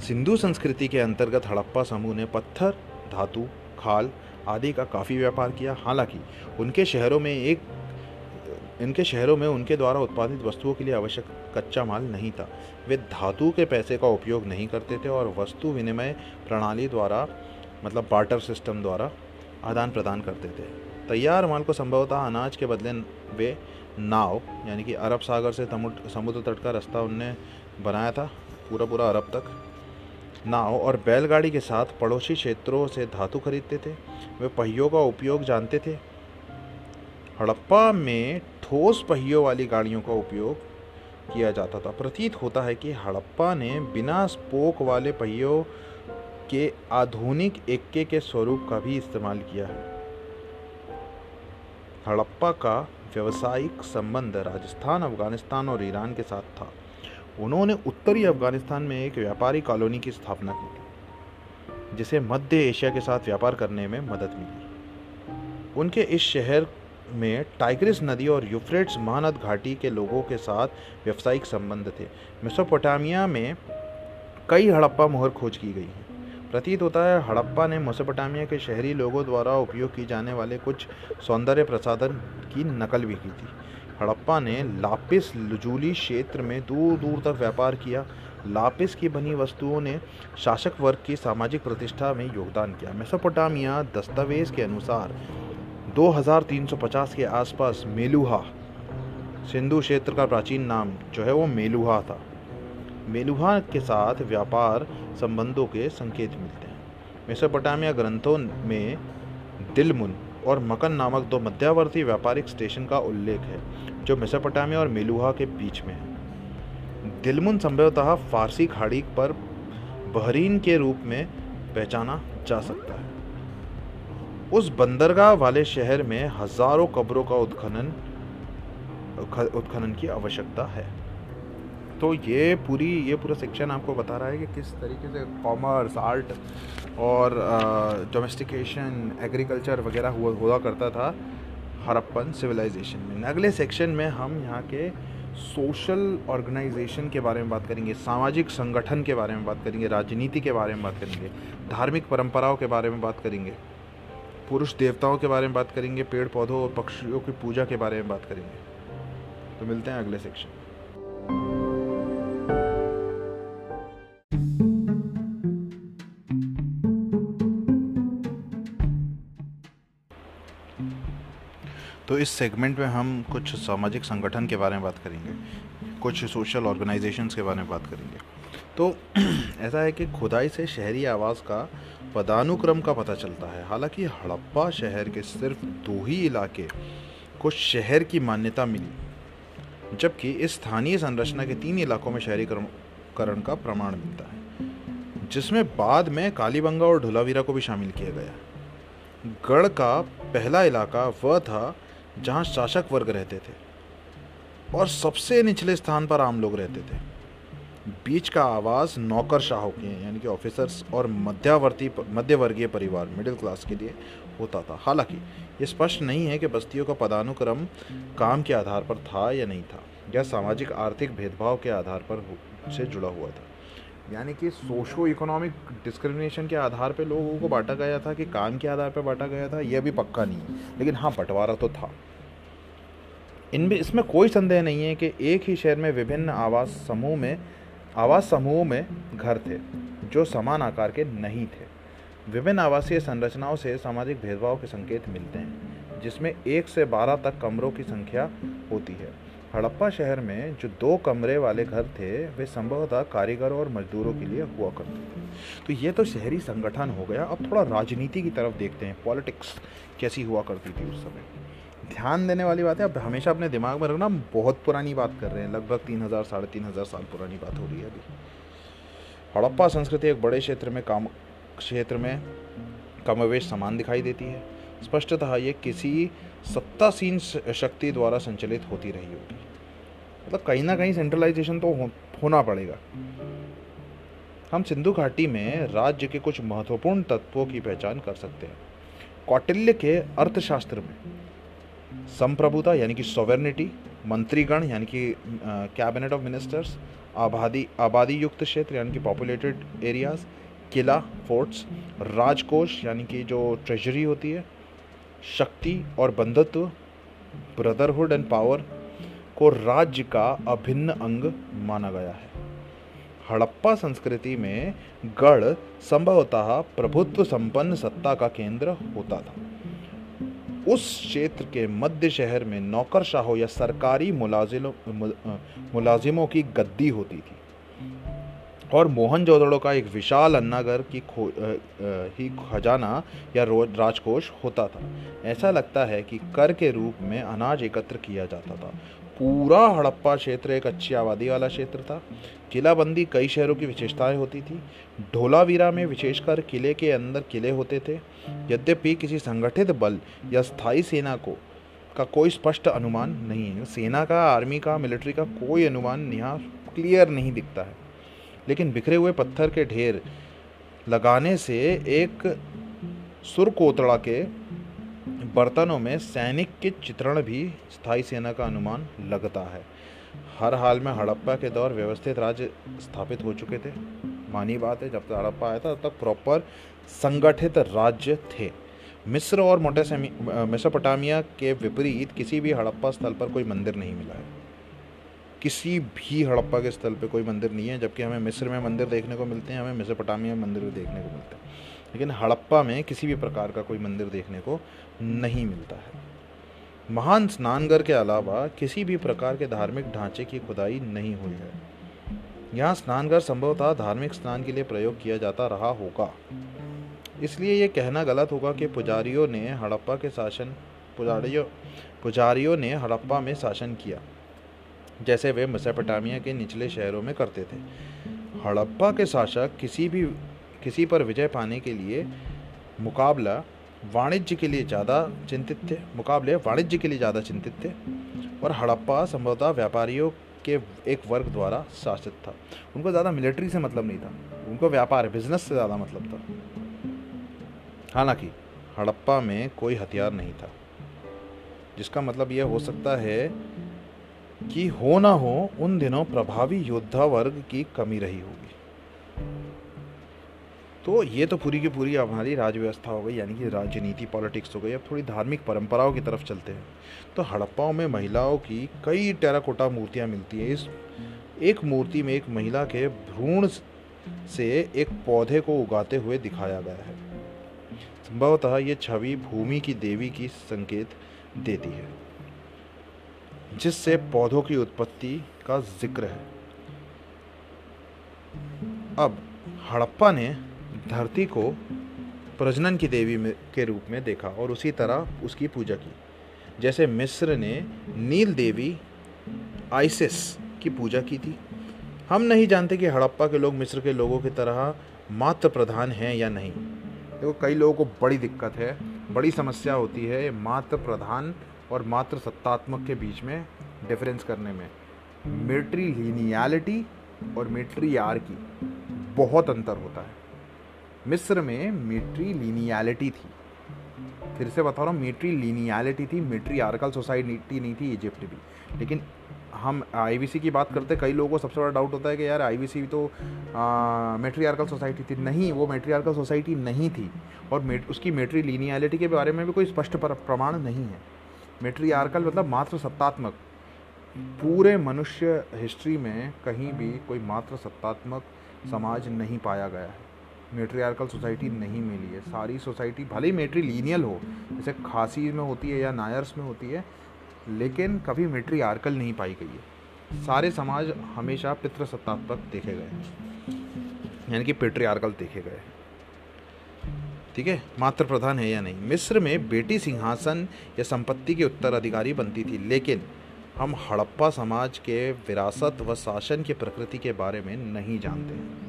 सिंधु संस्कृति के अंतर्गत हड़प्पा समूह ने पत्थर, धातु, खाल आदि का काफ़ी व्यापार किया। हालाँकि, उनके शहरों में एक, इनके शहरों में उनके द्वारा उत्पादित वस्तुओं के लिए आवश्यक कच्चा माल नहीं था। वे धातु के पैसे का उपयोग नहीं करते थे और वस्तु विनिमय प्रणाली द्वारा मतलब बार्टर सिस्टम द्वारा आदान प्रदान करते थे। तैयार माल को संभवतः अनाज के बदले वे नाव, यानी कि अरब सागर से समुद्र तट का रास्ता उनने बनाया था पूरा पूरा अरब तक। नाव और बैलगाड़ी के साथ पड़ोसी क्षेत्रों से धातु खरीदते थे। वे पहियों का उपयोग जानते थे। हड़प्पा में ठोस पहियों वाली गाड़ियों का उपयोग किया जाता था। प्रतीत होता है कि हड़प्पा ने बिना स्पोक वाले पहियों के आधुनिक एक्के के स्वरूप का भी इस्तेमाल किया है। हड़प्पा का व्यवसायिक संबंध राजस्थान, अफ़गानिस्तान और ईरान के साथ था। उन्होंने उत्तरी अफ़गानिस्तान में एक व्यापारी कॉलोनी की स्थापना की, जिसे मध्य एशिया के साथ व्यापार करने में मदद मिली। उनके इस शहर में टाइग्रिस नदी और यूफ्रेट्स महानद घाटी के लोगों के साथ व्यावसायिक संबंध थे। मेसोपोटामिया में कई हड़प्पा मोहर खोज की गई हैं। प्रतीत होता है, हड़प्पा ने मेसोपोटामिया के शहरी लोगों द्वारा उपयोग की जाने वाले कुछ सौंदर्य प्रसाधन की नकल भी की थी। हड़प्पा ने लापिस लजूली क्षेत्र में दूर दूर तक व्यापार किया। लापिस की बनी वस्तुओं ने शासक वर्ग की सामाजिक प्रतिष्ठा में योगदान किया। मेसोपोटामिया दस्तावेज़ के अनुसार 2350 के आसपास मेलुहा, सिंधु क्षेत्र का प्राचीन नाम जो है वो मेलुहा था। मेलुहा के साथ व्यापार संबंधों के संकेत मिलते हैं। मेसोपोटामिया ग्रंथों में दिलमुन और मकन नामक दो मध्यवर्ती व्यापारिक स्टेशन का उल्लेख है, जो मेसोपोटामिया और मेलुहा के बीच में है। दिलमुन संभवतः फारसी खाड़ी पर बहरीन के रूप में पहचाना जा सकता है। उस बंदरगाह वाले शहर में हज़ारों कब्रों का उत्खनन उत्खनन की आवश्यकता है। तो ये पूरी, ये पूरा सेक्शन आपको बता रहा है कि किस तरीके से कॉमर्स आर्ट और डोमेस्टिकेशन एग्रीकल्चर वगैरह हुआ हुआ करता था हरप्पन सिविलाइजेशन में। अगले सेक्शन में हम यहाँ के सोशल ऑर्गेनाइजेशन के बारे में बात करेंगे, सामाजिक संगठन के बारे में बात करेंगे, राजनीति के बारे में बात करेंगे, धार्मिक परंपराओं के बारे में बात करेंगे, पुरुष देवताओं के बारे में बात करेंगे, पेड़ पौधों और पक्षियों की पूजा के बारे में बात करेंगे। तो मिलते हैं अगले सेक्शन तो इस सेगमेंट में हम कुछ सामाजिक संगठन के बारे में बात करेंगे। कुछ सोशल ऑर्गेनाइजेशंस के बारे में बात करेंगे। तो ऐसा है कि खुदाई से शहरी आवाज़ का पदानुक्रम का पता चलता है। हालाँकि हड़प्पा शहर के सिर्फ़ दो ही इलाके को शहर की मान्यता मिली, जबकि इस स्थानीय संरचना के तीन इलाकों में शहरीकरण का प्रमाण मिलता है, जिसमें बाद में कालीबंगा और ढुलावीरा को भी शामिल किया गया। गढ़ का पहला इलाका वह था जहाँ शासक वर्ग रहते थे। और सबसे निचले स्थान पर आम लोग रहते थे। बीच का आवास नौकरशाहों के यानी कि ऑफिसर्स और मध्यावर्ती मध्यवर्गीय परिवार मिडिल क्लास के लिए होता था। हालाँकि, ये स्पष्ट नहीं है कि बस्तियों का पदानुक्रम काम के आधार पर था या नहीं था, या सामाजिक आर्थिक भेदभाव के आधार पर से जुड़ा हुआ था। यानी कि सोशो इकोनॉमिक डिस्क्रिमिनेशन के आधार पर लोगों को बांटा गया था कि काम के आधार पर बांटा गया था यह भी पक्का नहीं लेकिन हाँ बंटवारा तो था। इनमें, इसमें कोई संदेह नहीं है कि एक ही शहर में विभिन्न आवास समूह में, आवास समूहों में घर थे, जो समान आकार के नहीं थे। विभिन्न आवासीय संरचनाओं से सामाजिक भेदभाव के संकेत मिलते हैं, जिसमें एक से बारह तक कमरों की संख्या होती है। हड़प्पा शहर में जो दो कमरे वाले घर थे, वे संभवतः कारीगरों और मजदूरों के लिए हुआ करते थे। तो ये तो शहरी संगठन हो गया। अब थोड़ा राजनीति की तरफ़ देखते हैं। पॉलिटिक्स कैसी हुआ करती थी उस समय? ध्यान देने वाली बात है, अब हमेशा अपने दिमाग में रखना बहुत पुरानी बात कर रहे हैं, लगभग तीन हज़ार, साढ़े तीन हज़ार साल पुरानी बात हो रही है अभी। हड़प्पा संस्कृति एक बड़े क्षेत्र में काम, क्षेत्र में कमवेश समान दिखाई देती है। स्पष्टतः ये किसी सत्तासीन शक्ति द्वारा संचालित होती रही होगी। मतलब कहीं ना कहीं सेंट्रलाइजेशन तो होना पड़ेगा। हम सिंधु घाटी में राज्य के कुछ महत्वपूर्ण तत्वों की पहचान कर सकते हैं। कौटिल्य के अर्थशास्त्र में संप्रभुता, यानी कि सॉवेर्निटी मंत्रीगण, यानी कि कैबिनेट ऑफ़ मिनिस्टर्स आबादी आबादी युक्त क्षेत्र, यानी कि पॉपुलेटेड एरियाज़ किला फोर्ट्स राजकोष, यानी कि जो ट्रेजरी होती है, शक्ति और बंधुत्व ब्रदरहुड एंड पावर को राज्य का अभिन्न अंग माना गया है। हड़प्पा संस्कृति में गढ़ संभवतः प्रभुत्व संपन्न सत्ता का केंद्र होता था। उस क्षेत्र के मध्य शहर में नौकरशाहों या सरकारी मुलाजिमों मुलाजिमों की गद्दी होती थी। और मोहनजोदड़ो का एक विशाल अन्नागर की खो ही खजाना या राजकोष होता था। ऐसा लगता है कि कर के रूप में अनाज एकत्र किया जाता था। पूरा हड़प्पा क्षेत्र एक अच्छी आबादी वाला क्षेत्र था। किलाबंदी कई शहरों की विशेषताएँ होती थी। ढोलावीरा में विशेषकर किले के अंदर किले होते थे। यद्यपि किसी संगठित बल या स्थायी सेना को, का कोई स्पष्ट अनुमान नहीं है। सेना का, आर्मी का, मिलिट्री का कोई अनुमान यहाँ क्लियर नहीं दिखता है। लेकिन बिखरे हुए पत्थर के ढेर लगाने से एक सुर कोतड़ा के बर्तनों में सैनिक के चित्रण भी स्थायी सेना का अनुमान लगता है। हर हाल में हड़प्पा के दौर व्यवस्थित राज्य स्थापित हो चुके थे। मानी बात है, जब तक हड़प्पा आया था, तब तक प्रॉपर संगठित राज्य थे। मिस्र और मोटेसमी मेसोपोटामिया के विपरीत किसी भी हड़प्पा स्थल पर कोई मंदिर नहीं मिला है। किसी भी हड़प्पा के स्थल पे कोई मंदिर नहीं है, जबकि हमें मिस्र में मंदिर देखने को मिलते हैं, हमें मेसोपोटामिया में मंदिर देखने को मिलते हैं। लेकिन हड़प्पा में किसी भी प्रकार का कोई मंदिर देखने को नहीं मिलता है। महान स्नानगर के अलावा किसी भी प्रकार के धार्मिक ढांचे की खुदाई नहीं हुई है। यहाँ स्नानगर संभवतः धार्मिक स्नान के लिए प्रयोग किया जाता रहा होगा। इसलिए ये कहना गलत होगा कि पुजारियों ने हड़प्पा के शासन पुजारियों पुजारियों ने हड़प्पा में शासन किया, जैसे वे मेसोपोटामिया के निचले शहरों में करते थे। हड़प्पा के शासक किसी भी, किसी पर विजय पाने के लिए मुकाबला वाणिज्य के लिए ज़्यादा चिंतित थे, मुकाबले वाणिज्य के लिए ज़्यादा चिंतित थे और हड़प्पा संभवतः व्यापारियों के एक वर्ग द्वारा शासित था। उनको ज़्यादा मिलिट्री से मतलब नहीं था, उनको व्यापार बिज़नेस से ज़्यादा मतलब था। हालाँकि हड़प्पा में कोई हथियार नहीं था, जिसका मतलब यह हो सकता है कि हो ना हो उन दिनों प्रभावी योद्धा वर्ग की कमी रही होगी। तो ये तो पूरी की पूरी हमारी राजव्यवस्था हो गई, यानी कि राजनीति पॉलिटिक्स हो गई। अब थोड़ी धार्मिक परंपराओं की तरफ़ चलते हैं। तो हड़प्पाओं में महिलाओं की कई टेराकोटा मूर्तियाँ मिलती हैं। इस एक मूर्ति में एक महिला के भ्रूण से एक पौधे को उगाते हुए दिखाया गया है। संभवतः ये छवि भूमि की देवी की संकेत देती है, जिससे पौधों की उत्पत्ति का ज़िक्र है। अब हड़प्पा ने धरती को प्रजनन की देवी के रूप में देखा और उसी तरह उसकी पूजा की। जैसे मिस्र ने नील देवी, आइसिस, की पूजा की थी। हम नहीं जानते कि हड़प्पा के लोग मिस्र के लोगों की तरह मात्र प्रधान हैं या नहीं। देखो, कई लोगों को बड़ी दिक्कत है, बड़ी समस्या होती है मात्र प्रधान और मात्र सत्तात्मक के बीच में डिफरेंस करने में। मिलिट्री लीनियलिटी और मिलिट्री आर की बहुत अंतर होता है। मिस्र में मिट्री लीनियलिटी थी। फिर से बता रहा हूँ मिट्री लीनियलिटी थी मिट्री आर्कल सोसाइटी नहीं थी इजिप्ट भी। लेकिन हम आईवीसी की बात करते कई लोगों को सबसे बड़ा डाउट होता है कि यार आईवीसी तो मेट्रियार्कल सोसाइटी थी। नहीं वो मेट्रियार्कल सोसाइटी नहीं थी। और मेट, उसकी मेट्री लीनियलिटी के बारे में भी कोई स्पष्ट प्रमाण नहीं है। मेट्रियार्कल मतलब मात्र सत्तात्मक। पूरे मनुष्य हिस्ट्री में कहीं भी कोई मात्र सत्तात्मक समाज नहीं पाया गया है। मेट्रियार्कल सोसाइटी नहीं मिली है। सारी सोसाइटी भले ही मेट्री लीनियल हो, जैसे खासी में होती है या नायर्स में होती है, लेकिन कभी मेट्रियार्कल नहीं पाई गई है। सारे समाज हमेशा पितृसत्तात्मक देखे गए यानी कि पेट्रियार्कल देखे गए ठीक है? मात्र प्रधान है या नहीं? मिस्र में बेटी सिंहासन या संपत्ति के उत्तराधिकारी बनती थी, लेकिन हम हड़प्पा समाज के विरासत व शासन की प्रकृति के बारे में नहीं जानते हैं।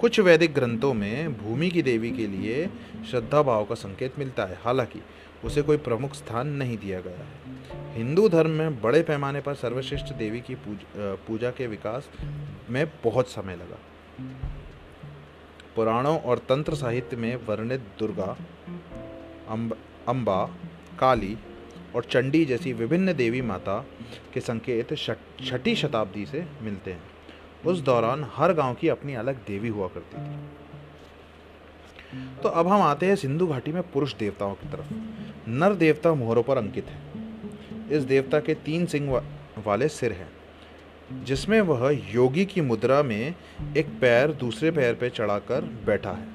कुछ वैदिक ग्रंथों में भूमि की देवी के लिए श्रद्धा भाव का संकेत मिलता है। हालाँकि उसे कोई प्रमुख स्थान नहीं दिया गया है। हिंदू धर्म में बड़े पैमाने पर सर्वश्रेष्ठ देवी की पूज, पूजा के विकास में बहुत समय लगा। पुराणों और तंत्र साहित्य में वर्णित दुर्गा अम्ब अम्बा काली और चंडी जैसी विभिन्न देवी माता के संकेत छठी शताब्दी से मिलते हैं। उस दौरान हर गाँव की अपनी अलग देवी हुआ करती थी। तो अब हम आते हैं सिंधु घाटी में पुरुष देवताओं की तरफ़। नर देवता मोहरों पर अंकित है। इस देवता के तीन सिंह वाले सिर हैं, जिसमें वह योगी की मुद्रा में एक पैर दूसरे पैर पर चढ़ाकर बैठा है।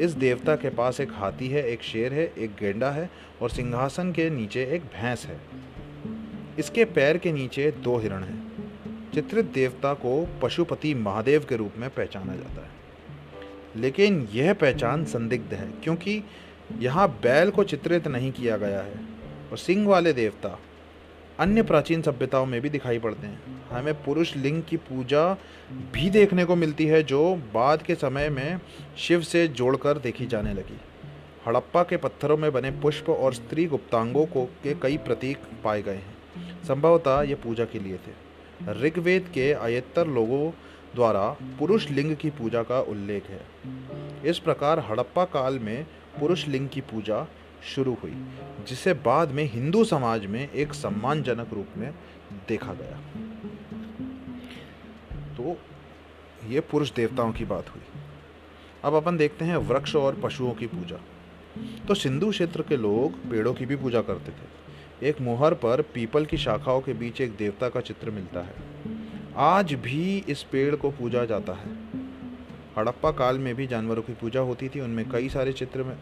इस देवता के पास एक हाथी है, एक शेर है, एक गेंडा है और सिंहासन के नीचे एक भैंस है। इसके पैर के नीचे दो हिरण हैं। चित्रित देवता को पशुपति महादेव के रूप में पहचाना जाता है। लेकिन यह पहचान संदिग्ध है, क्योंकि यहाँ बैल को चित्रित नहीं किया गया है और सिंह वाले देवता अन्य प्राचीन सभ्यताओं में भी दिखाई पड़ते हैं। हमें पुरुष लिंग की पूजा भी देखने को मिलती है, जो बाद के समय में शिव से जोड़कर देखी जाने लगी। हड़प्पा के पत्थरों में बने पुष्प और स्त्री गुप्तांगों को के कई प्रतीक पाए गए हैं। संभवतः ये पूजा के लिए थे। ऋग्वेद के अयत्तर लोगों द्वारा पुरुष लिंग की पूजा का उल्लेख है। इस प्रकार हड़प्पा काल में पुरुष लिंग की पूजा शुरू हुई, जिसे बाद में हिंदू समाज में एक सम्मानजनक रूप में देखा गया। तो ये पुरुष देवताओं की बात हुई। अब अपन देखते हैं वृक्ष और पशुओं की पूजा। तो सिंधु क्षेत्र के लोग पेड़ों की भी पूजा करते थे। एक मोहर पर पीपल की शाखाओं के बीच एक देवता का चित्र मिलता है। आज भी इस पेड़ को पूजा जाता है। हड़प्पा काल में भी जानवरों की पूजा होती थी। उनमें कई सारे चित्र में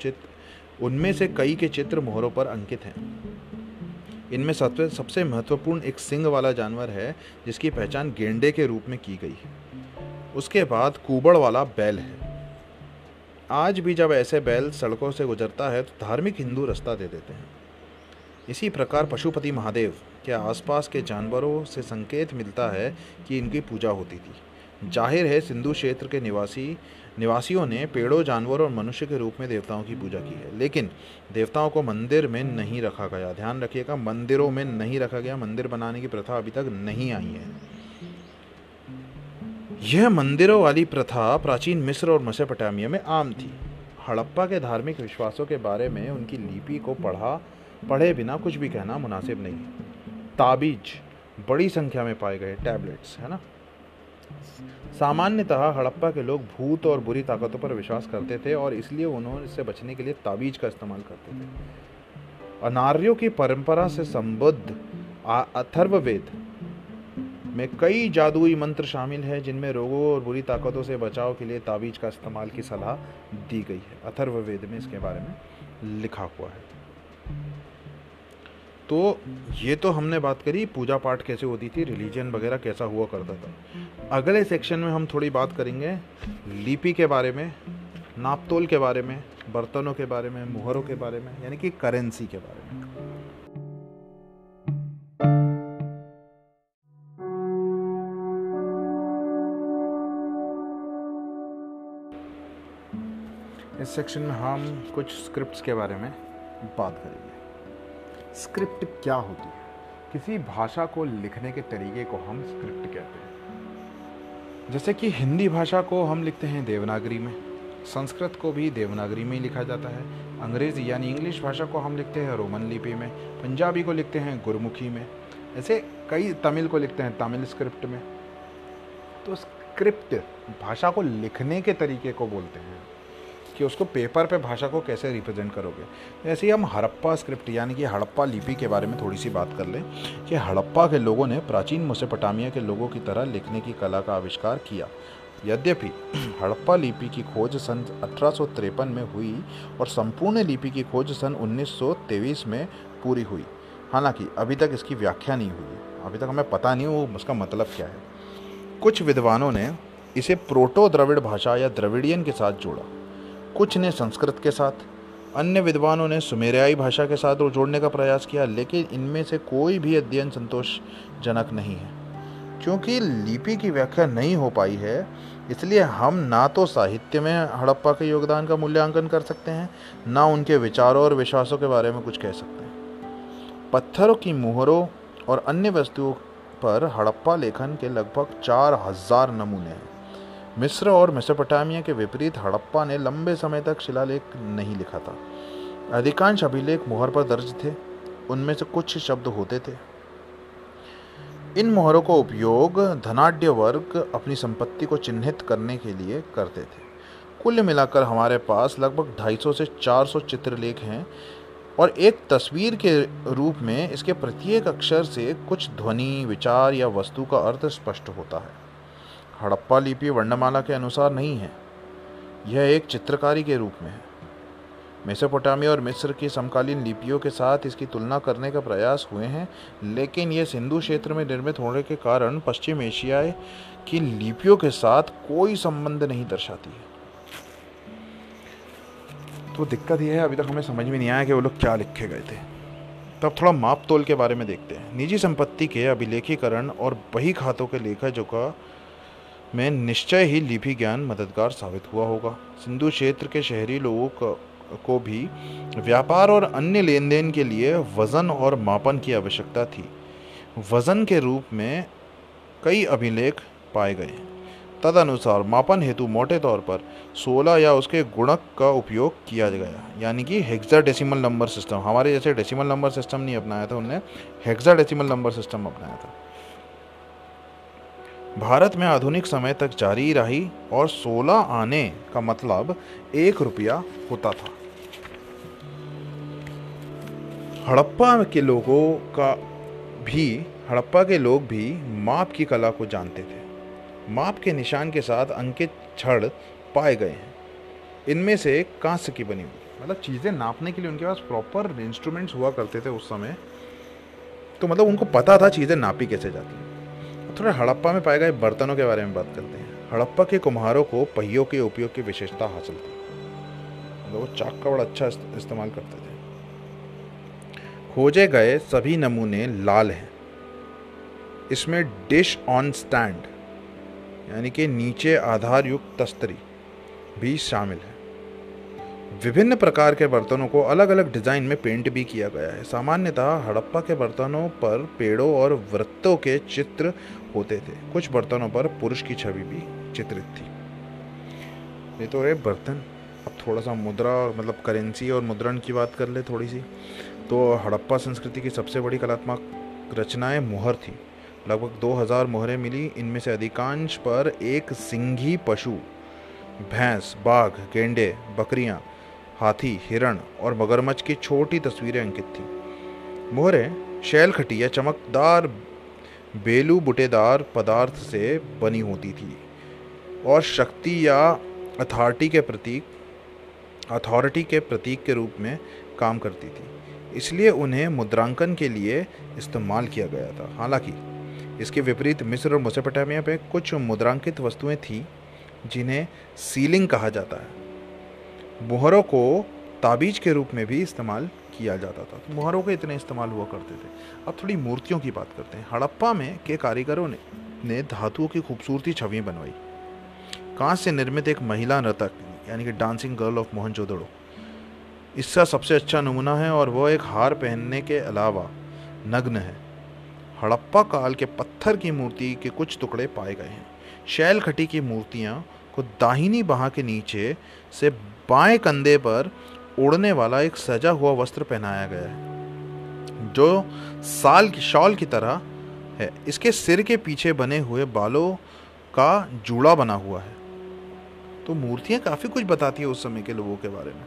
चित्र उनमें से कई के चित्र मोहरों पर अंकित हैं। इनमें सबसे सबसे महत्वपूर्ण एक सिंग वाला जानवर है, जिसकी पहचान गेंडे के रूप में की गई है। उसके बाद कुबड़ वाला बैल है। आज भी जब ऐसे बैल सड़कों से गुजरता है तो धार्मिक हिंदू रास्ता दे देते हैं। इसी प्रकार पशुपति महादेव के आसपास के जानवरों से संकेत मिलता है कि इनकी पूजा होती थी? ज़ाहिर है, सिंधु क्षेत्र के निवासी, निवासियों ने पेड़ों, जानवरों और मनुष्य के रूप में देवताओं की पूजा की है। लेकिन देवताओं को मंदिर में नहीं रखा गया। ध्यान रखिएगा, मंदिरों में नहीं रखा गया। मंदिर बनाने की प्रथा अभी तक नहीं आई है। यह मंदिरों वाली प्रथा प्राचीन मिस्र और मसेपटामिया में आम थी। हड़प्पा के धार्मिक विश्वासों के बारे में उनकी लिपि को पढ़ा पढ़े बिना कुछ भी कहना मुनासिब नहीं। ताबीज बड़ी संख्या में पाए गए टैबलेट्स, है ना? सामान्यतः हड़प्पा के लोग भूत और बुरी ताकतों पर विश्वास करते थे और इसलिए उन्होंने इससे बचने के लिए ताबीज का इस्तेमाल करते थे। अनार्यों की परंपरा से संबद्ध अथर्ववेद में कई जादुई मंत्र शामिल हैं, जिनमें रोगों और बुरी ताकतों से बचाव के लिए ताबीज का इस्तेमाल की सलाह दी गई है। अथर्ववेद में इसके बारे में लिखा हुआ है। तो ये तो हमने बात करी, पूजा पाठ कैसे होती थी रिलीजन वगैरह कैसा हुआ करता था। अगले सेक्शन में हम थोड़ी बात करेंगे लिपि के बारे में, नापतोल के बारे में, बर्तनों के बारे में, मुहरों के बारे में, यानी कि करेंसी के बारे में। इस सेक्शन में हम कुछ स्क्रिप्ट्स के बारे में बात करेंगे। स्क्रिप्ट क्या होती है? किसी भाषा को लिखने के तरीके को हम स्क्रिप्ट कहते हैं। जैसे कि हिंदी भाषा को हम लिखते हैं देवनागरी में, संस्कृत को भी देवनागरी में ही लिखा जाता है। अंग्रेज़ी यानी इंग्लिश भाषा को हम लिखते हैं रोमन लिपि में, पंजाबी को लिखते हैं गुरमुखी में, ऐसे कई तमिल को लिखते हैं तमिल स्क्रिप्ट में। तो स्क्रिप्ट भाषा को लिखने के तरीके को बोलते हैं। कि उसको पेपर पे भाषा को कैसे रिप्रेजेंट करोगे? ऐसे ही हम हड़प्पा स्क्रिप्ट, यानी कि हड़प्पा लिपि के बारे में थोड़ी सी बात कर लें कि हड़प्पा के लोगों ने प्राचीन मोसेपटामिया के लोगों की तरह लिखने की कला का आविष्कार किया। यद्यपि हड़प्पा लिपि की खोज सन अठारह सौ तिरपन में हुई और संपूर्ण लिपि की खोज सन 1923 में पूरी हुई। हालाँकि अभी तक इसकी व्याख्या नहीं हुई। अभी तक हमें पता नहीं वो उसका मतलब क्या है। कुछ विद्वानों ने इसे प्रोटो द्रविड़ भाषा या द्रविडियन के साथ जोड़ा। कुछ ने संस्कृत के साथ, अन्य विद्वानों ने सुमेरियाई भाषा के साथ जोड़ने का प्रयास किया, लेकिन इनमें से कोई भी अध्ययन संतोषजनक नहीं है। क्योंकि लिपि की व्याख्या नहीं हो पाई है, इसलिए हम ना तो साहित्य में हड़प्पा के योगदान का मूल्यांकन कर सकते हैं, ना उनके विचारों और विश्वासों के बारे में कुछ कह सकते हैं। पत्थरों की मुहरों और अन्य वस्तुओं पर हड़प्पा लेखन के लगभग चार हज़ार नमूने हैं। मिस्र और मेसोपोटामिया के विपरीत हड़प्पा ने लंबे समय तक शिलालेख नहीं लिखा था। अधिकांश अभिलेख मोहर पर दर्ज थे। उनमें से कुछ शब्द होते थे। इन मोहरों का उपयोग धनाढ़ वर्ग अपनी संपत्ति को चिन्हित करने के लिए करते थे। कुल मिलाकर हमारे पास लगभग 250 से 400 चित्रलेख हैं और एक तस्वीर के रूप में इसके प्रत्येक अक्षर से कुछ ध्वनि, विचार या वस्तु का अर्थ स्पष्ट होता है। हड़प्पा लिपि वर्णमाला के अनुसार नहीं है। यह एक चित्रकारी के रूप में है। मेसोपोटामिया और मिस्र की समकालीन लिपियों के साथ इसकी तुलना करने का प्रयास हुए हैं, लेकिन यह सिंधु क्षेत्र में निर्मित होने के कारण पश्चिम एशिया की लिपियों के साथ कोई संबंध नहीं दर्शाती है। तो दिक्कत यह है, अभी तक हमें समझ में नहीं आया कि वो लोग क्या लिखे गए थे। तब थोड़ा माप तोल के बारे में देखते हैं। निजी संपत्ति के अभिलेखीकरण और बही खातों के लेखा जो का में निश्चय ही लिपि ज्ञान मददगार साबित हुआ होगा। सिंधु क्षेत्र के शहरी लोगों को भी व्यापार और अन्य लेन देन के लिए वज़न और मापन की आवश्यकता थी। वज़न के रूप में कई अभिलेख पाए गए। तदनुसार मापन हेतु मोटे तौर पर 16 या उसके गुणक का उपयोग किया गया। यानी कि हेक्सा डेसिमल नंबर सिस्टम हमारे जैसे डेसिमल नंबर सिस्टम नहीं अपनाया था उनने। डेसिमल नंबर सिस्टम अपनाया था। भारत में आधुनिक समय तक जारी रही और 16 आने का मतलब एक रुपया होता था। हड़प्पा के लोगों का भी, हड़प्पा के लोग भी माप की कला को जानते थे। माप के निशान के साथ अंकित छड़ पाए गए हैं। इनमें से कांस्य की बनी हुई। मतलब चीज़ें नापने के लिए उनके पास प्रॉपर इंस्ट्रूमेंट्स हुआ करते थे उस समय। तो मतलब उनको पता था चीज़ें नापी कैसे जाती हैं। थोड़ा हड़प्पा में पाए गए बर्तनों के बारे में बात करते हैं। हड़प्पा के कुम्हारों को पहियों के उपयोग की विशेषता हासिल थी। मतलब वो चाक का बड़ा अच्छा इस्तेमाल करते थे। खोजे गए सभी नमूने लाल हैं। इसमें डिश ऑन स्टैंड, यानी कि नीचे आधार युक्त तस्तरी, भी शामिल है। विभिन्न प्रकार के बर्तनों को अलग अलग डिज़ाइन में पेंट भी किया गया है। सामान्यतः हड़प्पा के बर्तनों पर पेड़ों और वृत्तों के चित्र होते थे। कुछ बर्तनों पर पुरुष की छवि भी चित्रित थी। ये तो है बर्तन? अब थोड़ा सा मुद्रा और मतलब करेंसी और मुद्रण की बात कर ले थोड़ी सी तो हड़प्पा संस्कृति की सबसे बड़ी कलात्मक रचनाएँ मुहर थी। लगभग 2000 मोहरें मिली। इनमें से अधिकांश पर एक सिंघी पशु भैंस बाघ गेंडे बकरियाँ, हाथी हिरण और मगरमच्छ की छोटी तस्वीरें अंकित थी। मोहरें शैल खटी या चमकदार बेलू बुटेदार पदार्थ से बनी होती थी, और शक्ति या अथॉरिटी के प्रतीक अथॉरिटी के प्रतीक के रूप में काम करती थी। इसलिए उन्हें मुद्रांकन के लिए इस्तेमाल किया गया था। हालाँकि, इसके विपरीत मिस्र और मोसेपोटामिया में कुछ मुद्रांकित वस्तुएँ थीं, जिन्हें सीलिंग कहा जाता है। मुहरों को ताबीज के रूप में भी इस्तेमाल किया जाता था। तो मुहरों के इतने इस्तेमाल हुआ करते थे। अब थोड़ी मूर्तियों की बात करते हैं। हड़प्पा में के कारीगरों ने ने धातुओं की खूबसूरती छवि बनवाई। कांच से निर्मित एक महिला नृतक यानी कि डांसिंग गर्ल ऑफ़ मोहनजोदड़ो। इसका सबसे अच्छा नमूना है और वह एक हार पहनने के अलावा नग्न है। हड़प्पा काल के पत्थर की मूर्ति के कुछ टुकड़े पाए गए हैं। शैल खटी की मूर्तियाँ को दाहिनी बाह के नीचे से बाएँ कंधे पर उड़ने वाला एक सजा हुआ वस्त्र पहनाया गया है, जो साल की, शॉल की तरह है। इसके सिर के पीछे बने हुए बालों का जूड़ा बना हुआ है। तो मूर्तियाँ काफ़ी कुछ बताती है उस समय के लोगों के बारे में।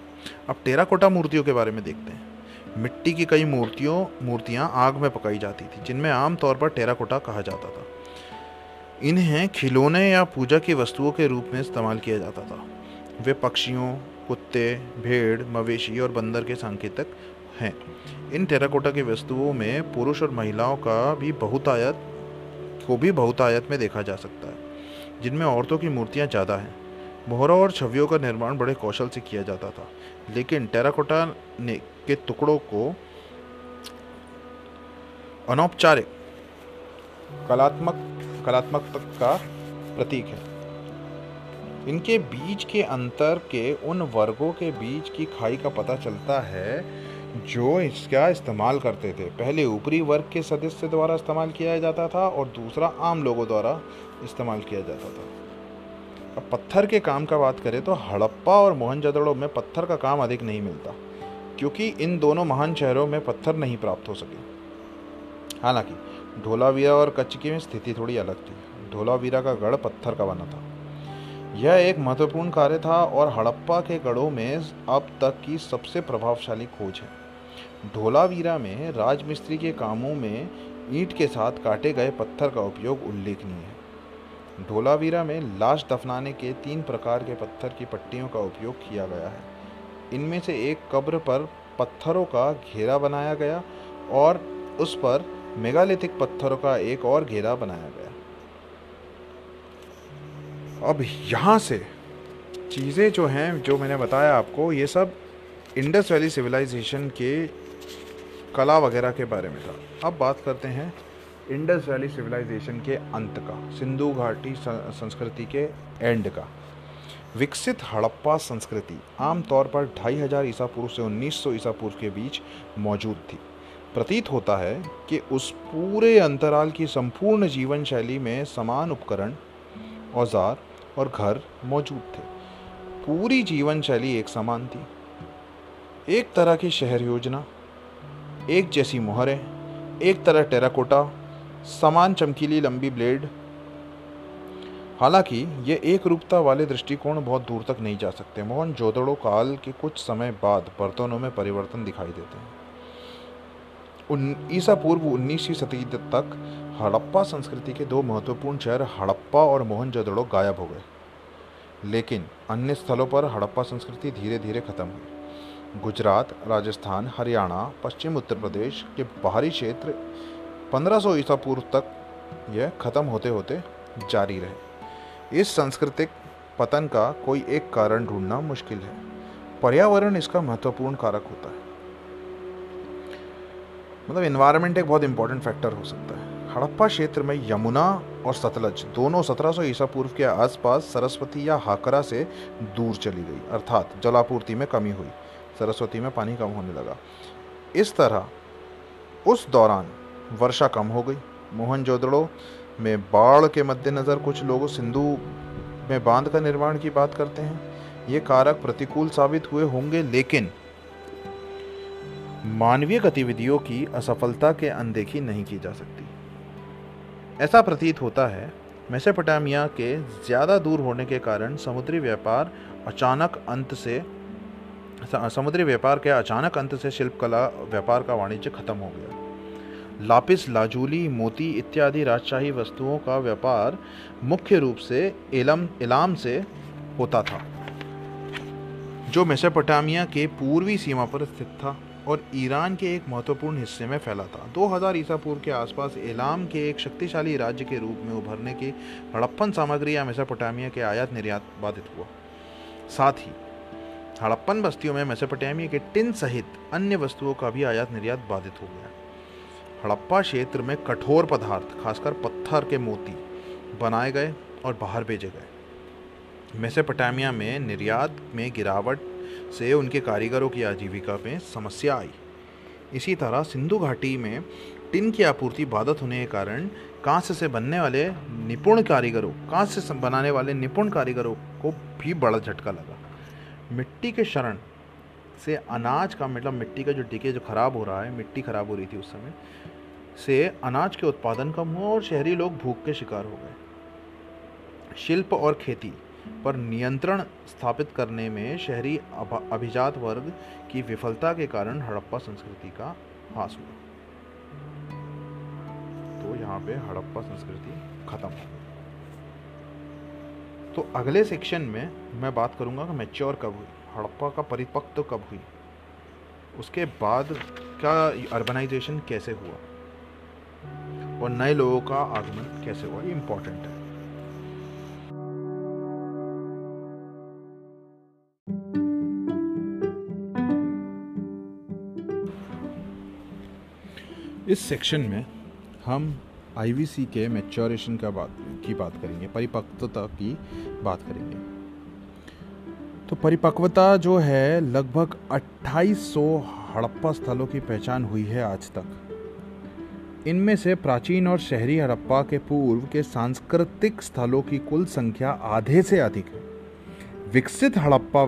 अब टेराकोटा मूर्तियों के बारे में देखते हैं। मिट्टी की कई मूर्तियों, मूर्तियाँ आग में पकाई जाती थी, जिनमें आमतौर पर टेराकोटा कहा जाता था। इन्हें खिलौने या पूजा की वस्तुओं के रूप में इस्तेमाल किया जाता था। वे पक्षियों कुत्ते, भेड़, मवेशी और बंदर के सांकेतक हैं। इन टेराकोटा की वस्तुओं में पुरुष और महिलाओं का भी बहुतायत, को भी बहुतायत में देखा जा सकता है, जिनमें औरतों की मूर्तियाँ ज़्यादा हैं। मोहरों और छवियों का निर्माण बड़े कौशल से किया जाता था, लेकिन टेराकोटा ने के टुकड़ों को अनौपचारिक, कलात्मक कलात्मक का प्रतीक है। इनके बीच के अंतर के, उन वर्गों के बीच की खाई का पता चलता है, जो इसका इस्तेमाल करते थे। पहले ऊपरी वर्ग के सदस्य द्वारा इस्तेमाल किया जाता था और दूसरा आम लोगों द्वारा इस्तेमाल किया जाता था। अब पत्थर के काम का बात करें तो हड़प्पा और मोहनजोदड़ो में पत्थर का काम अधिक नहीं मिलता, क्योंकि इन दोनों महान शहरों में पत्थर नहीं प्राप्त हो सके। हालाँकि, ढोलावीरा और कच्छ की में स्थिति थोड़ी अलग थी। ढोलावीरा का गढ़ पत्थर का बना था। यह एक महत्वपूर्ण कार्य था और हड़प्पा के गढ़ों में अब तक की सबसे प्रभावशाली खोज है। ढोलावीरा में राजमिस्त्री के कामों में ईंट के साथ काटे गए पत्थर का उपयोग उल्लेखनीय है। ढोलावीरा में लाश दफनाने के तीन प्रकार के पत्थर की पट्टियों का उपयोग किया गया है। इनमें से एक कब्र पर पत्थरों का घेरा बनाया गया और उस पर मेगालिथिक पत्थरों का एक और घेरा बनाया गया। अब यहाँ से चीज़ें जो हैं, जो मैंने बताया आपको, ये सब इंडस वैली सिविलाइजेशन के कला वगैरह के बारे में था। अब बात करते हैं इंडस वैली सिविलाइजेशन के अंत का, सिंधु घाटी संस्कृति के एंड का। विकसित हड़प्पा संस्कृति आमतौर पर ढाई हज़ार ईसा पूर्व से 1900 ईसा पूर्व के बीच मौजूद थी। प्रतीत होता है कि उस पूरे अंतराल की संपूर्ण जीवन शैली में समान उपकरण, औज़ार और घर मौजूद थे। पूरी जीवन शैली एक समान थी। एक तरह की शहर योजना, एक जैसी मोहरें, एक तरह टेराकोटा, समान चमकीली लंबी ब्लेड। हालाँकि ये एक रूपता वाले दृष्टिकोण बहुत दूर तक नहीं जा सकते। मोहन जोदड़ो काल के कुछ समय बाद बर्तनों में परिवर्तन दिखाई देते हैं। ईसा पूर्व उन्नीसवीं सदी तक हड़प्पा संस्कृति के दो महत्वपूर्ण शहर हड़प्पा और मोहनजोदड़ो गायब हो गए। लेकिन अन्य स्थलों पर हड़प्पा संस्कृति धीरे धीरे खत्म हुई। गुजरात, राजस्थान, हरियाणा, पश्चिम उत्तर प्रदेश के बाहरी क्षेत्र 1500 ईसा पूर्व तक यह खत्म होते होते जारी रहे। इस सांस्कृतिक पतन का कोई एक कारण ढूंढना मुश्किल है। पर्यावरण इसका महत्वपूर्ण कारक होता है। मतलब इन्वायरमेंट एक बहुत इंपॉर्टेंट फैक्टर हो सकता है। हड़प्पा क्षेत्र में यमुना और सतलज, दोनों 1700 ईसा पूर्व के आसपास सरस्वती या हाकरा से दूर चली गई, अर्थात जलापूर्ति में कमी हुई। सरस्वती में पानी कम होने लगा। इस तरह उस दौरान वर्षा कम हो गई। मोहनजोदड़ो में बाढ़ के मद्देनज़र कुछ लोग सिंधु में बाँध का निर्माण की बात करते हैं। ये कारक प्रतिकूल साबित हुए होंगे, लेकिन मानवीय गतिविधियों की असफलता के अनदेखी नहीं की जा सकती। ऐसा प्रतीत होता है, मेसेपोटामिया के ज़्यादा दूर होने के कारण समुद्री व्यापार अचानक अंत से समुद्री व्यापार के अचानक अंत से शिल्पकला व्यापार का वाणिज्य खत्म हो गया। लापिस, लाजूली, मोती इत्यादि राजशाही वस्तुओं का व्यापार मुख्य रूप से इलम इलाम से होता था, जो मेसेपोटामिया के पूर्वी सीमा पर स्थित था। और ईरान के एक महत्वपूर्ण हिस्से में फैला था। 2000 ईसा पूर्व के आसपास एलाम के एक शक्तिशाली राज्य के रूप में उभरने की हड़प्पन सामग्री या मेसोपोटामिया के आयात निर्यात बाधित हुआ। साथ ही, हड़प्पन बस्तियों में मेसोपोटामिया के टिन सहित अन्य वस्तुओं का भी आयात निर्यात बाधित हो गया। हड़प्पा क्षेत्र में कठोर पदार्थ, खासकर पत्थर के मोती, बनाए गए और बाहर भेजे गए। मेसोपोटामिया में निर्यात में गिरावट से उनके कारीगरों की आजीविका में समस्या आई। इसी तरह सिंधु घाटी में टिन की आपूर्ति बाधित होने के कारण कांस्य से बनने वाले निपुण कारीगरों, कांस्य से बनाने वाले निपुण कारीगरों को भी बड़ा झटका लगा। मिट्टी के शरण से अनाज का मतलब मिट्टी का जो डिके जो खराब हो रहा है, मिट्टी खराब हो रही थी उस समय, से अनाज के उत्पादन कम हुआ और शहरी लोग भूख के शिकार हो गए। शिल्प और खेती पर नियंत्रण स्थापित करने में शहरी अभिजात वर्ग की विफलता के कारण हड़प्पा संस्कृति का हास हुआ। तो यहाँ पे हड़प्पा संस्कृति खत्म हो तो अगले सेक्शन में मैं बात करूँगा कि मैच्योर कब हुई, हड़प्पा का परिपक्व कब हुई, उसके बाद क्या अर्बनाइजेशन कैसे हुआ, और नए लोगों का आगमन कैसे हुआ, ये इंपॉर्टेंट है। इस सेक्शन में हम आईवीसी के मैच्योरेशन का बात की बात करेंगे, परिपक्वता की बात करेंगे। तो परिपक्वता जो है, लगभग 2800 हड़प्पा स्थलों की पहचान हुई है आज तक। इनमें से प्राचीन और शहरी हड़प्पा के पूर्व के सांस्कृतिक स्थलों की कुल संख्या आधे से अधिक है। विकसित हड़प्पा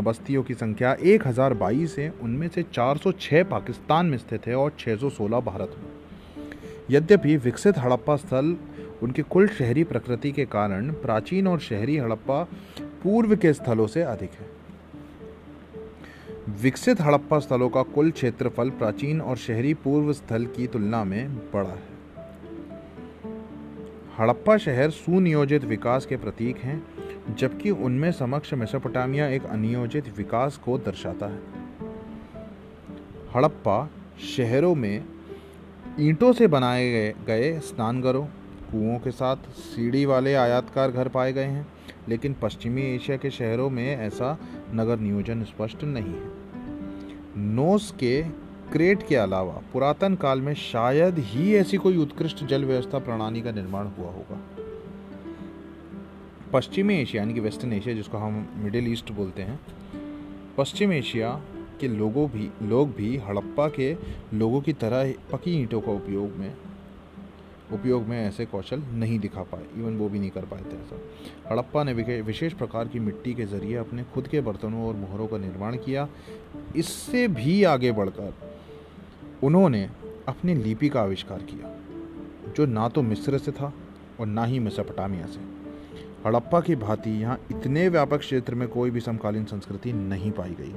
बस्तियों की संख्या 1022 है। उनमें से 406 पाकिस्तान में स्थित है और 616 भारत में। यद्यपि विकसित हड़प्पा स्थल उनके कुल शहरी प्रकृति के कारण प्राचीन और शहरी हड़प्पा पूर्व के स्थलों से अधिक है। विकसित हड़प्पा स्थलों का कुल क्षेत्रफल प्राचीन और शहरी पूर्व स्थल की तुलना में बड़ा है। हड़प्पा शहर सुनियोजित विकास के प्रतीक हैं। जबकि उनमें समक्ष मेसोपोटामिया एक अनियोजित विकास को दर्शाता है। हड़प्पा शहरों में ईंटों से बनाए गए गए स्नानघरों, कुओं के साथ सीढ़ी वाले आयातकार घर पाए गए हैं, लेकिन पश्चिमी एशिया के शहरों में ऐसा नगर नियोजन स्पष्ट नहीं है। नोस के क्रेट के अलावा पुरातन काल में शायद ही ऐसी कोई उत्कृष्ट जल व्यवस्था प्रणाली का निर्माण हुआ होगा। पश्चिमी एशिया, यानी कि वेस्टर्न एशिया, जिसको हम मिडिल ईस्ट बोलते हैं, पश्चिम एशिया के लोगों भी, लोग भी हड़प्पा के लोगों की तरह पकी ईंटों का उपयोग में उपयोग में ऐसे कौशल नहीं दिखा पाए इवन वो भी नहीं कर पाए थे ऐसा। हड़प्पा ने विशेष प्रकार की मिट्टी के ज़रिए अपने खुद के बर्तनों और मोहरों का निर्माण किया। इससे भी आगे बढ़कर उन्होंने अपनी लिपि का आविष्कार किया, जो ना तो मिस्र से था और ना ही मेसोपोटामिया से। हड़प्पा की भांति यहाँ इतने व्यापक क्षेत्र में कोई भी समकालीन संस्कृति नहीं पाई गई।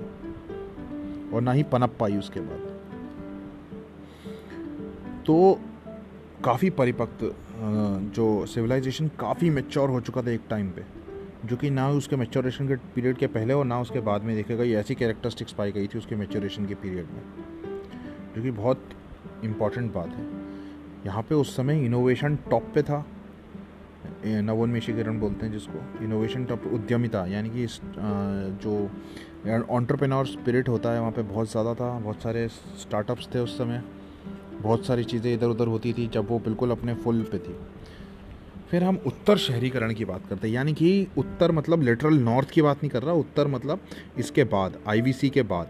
और ना ही पनप पाई उसके बाद। तो काफ़ी परिपक्व जो सिविलाइजेशन काफ़ी मेच्योर हो चुका था एक टाइम पे, जो कि ना उसके मेच्योरेशन के पीरियड के पहले और ना उसके बाद में देखे गई ऐसी कैरेक्टरिस्टिक्स पाई गई थी उसके मेच्योरेशन के पीरियड में। जो कि बहुत इंपॉर्टेंट बात है। यहाँ पे उस समय इनोवेशन टॉप पे था। नवोन्मेषीकरण बोलते हैं जिसको इनोवेशन टॉप उद्यमिता, यानी कि जो ऑन्टरप्रेन्योर स्पिरिट होता है, वहाँ पे बहुत ज़्यादा था, बहुत सारे स्टार्टअप्स थे उस समय, बहुत सारी चीज़ें इधर उधर होती थी, जब वो बिल्कुल अपने फुल पे थी। फिर हम उत्तर शहरीकरण की बात करते हैं, यानी कि उत्तर मतलब लिटरल नॉर्थ की बात नहीं कर रहा, उत्तर मतलब इसके बाद आईवीसी के बाद।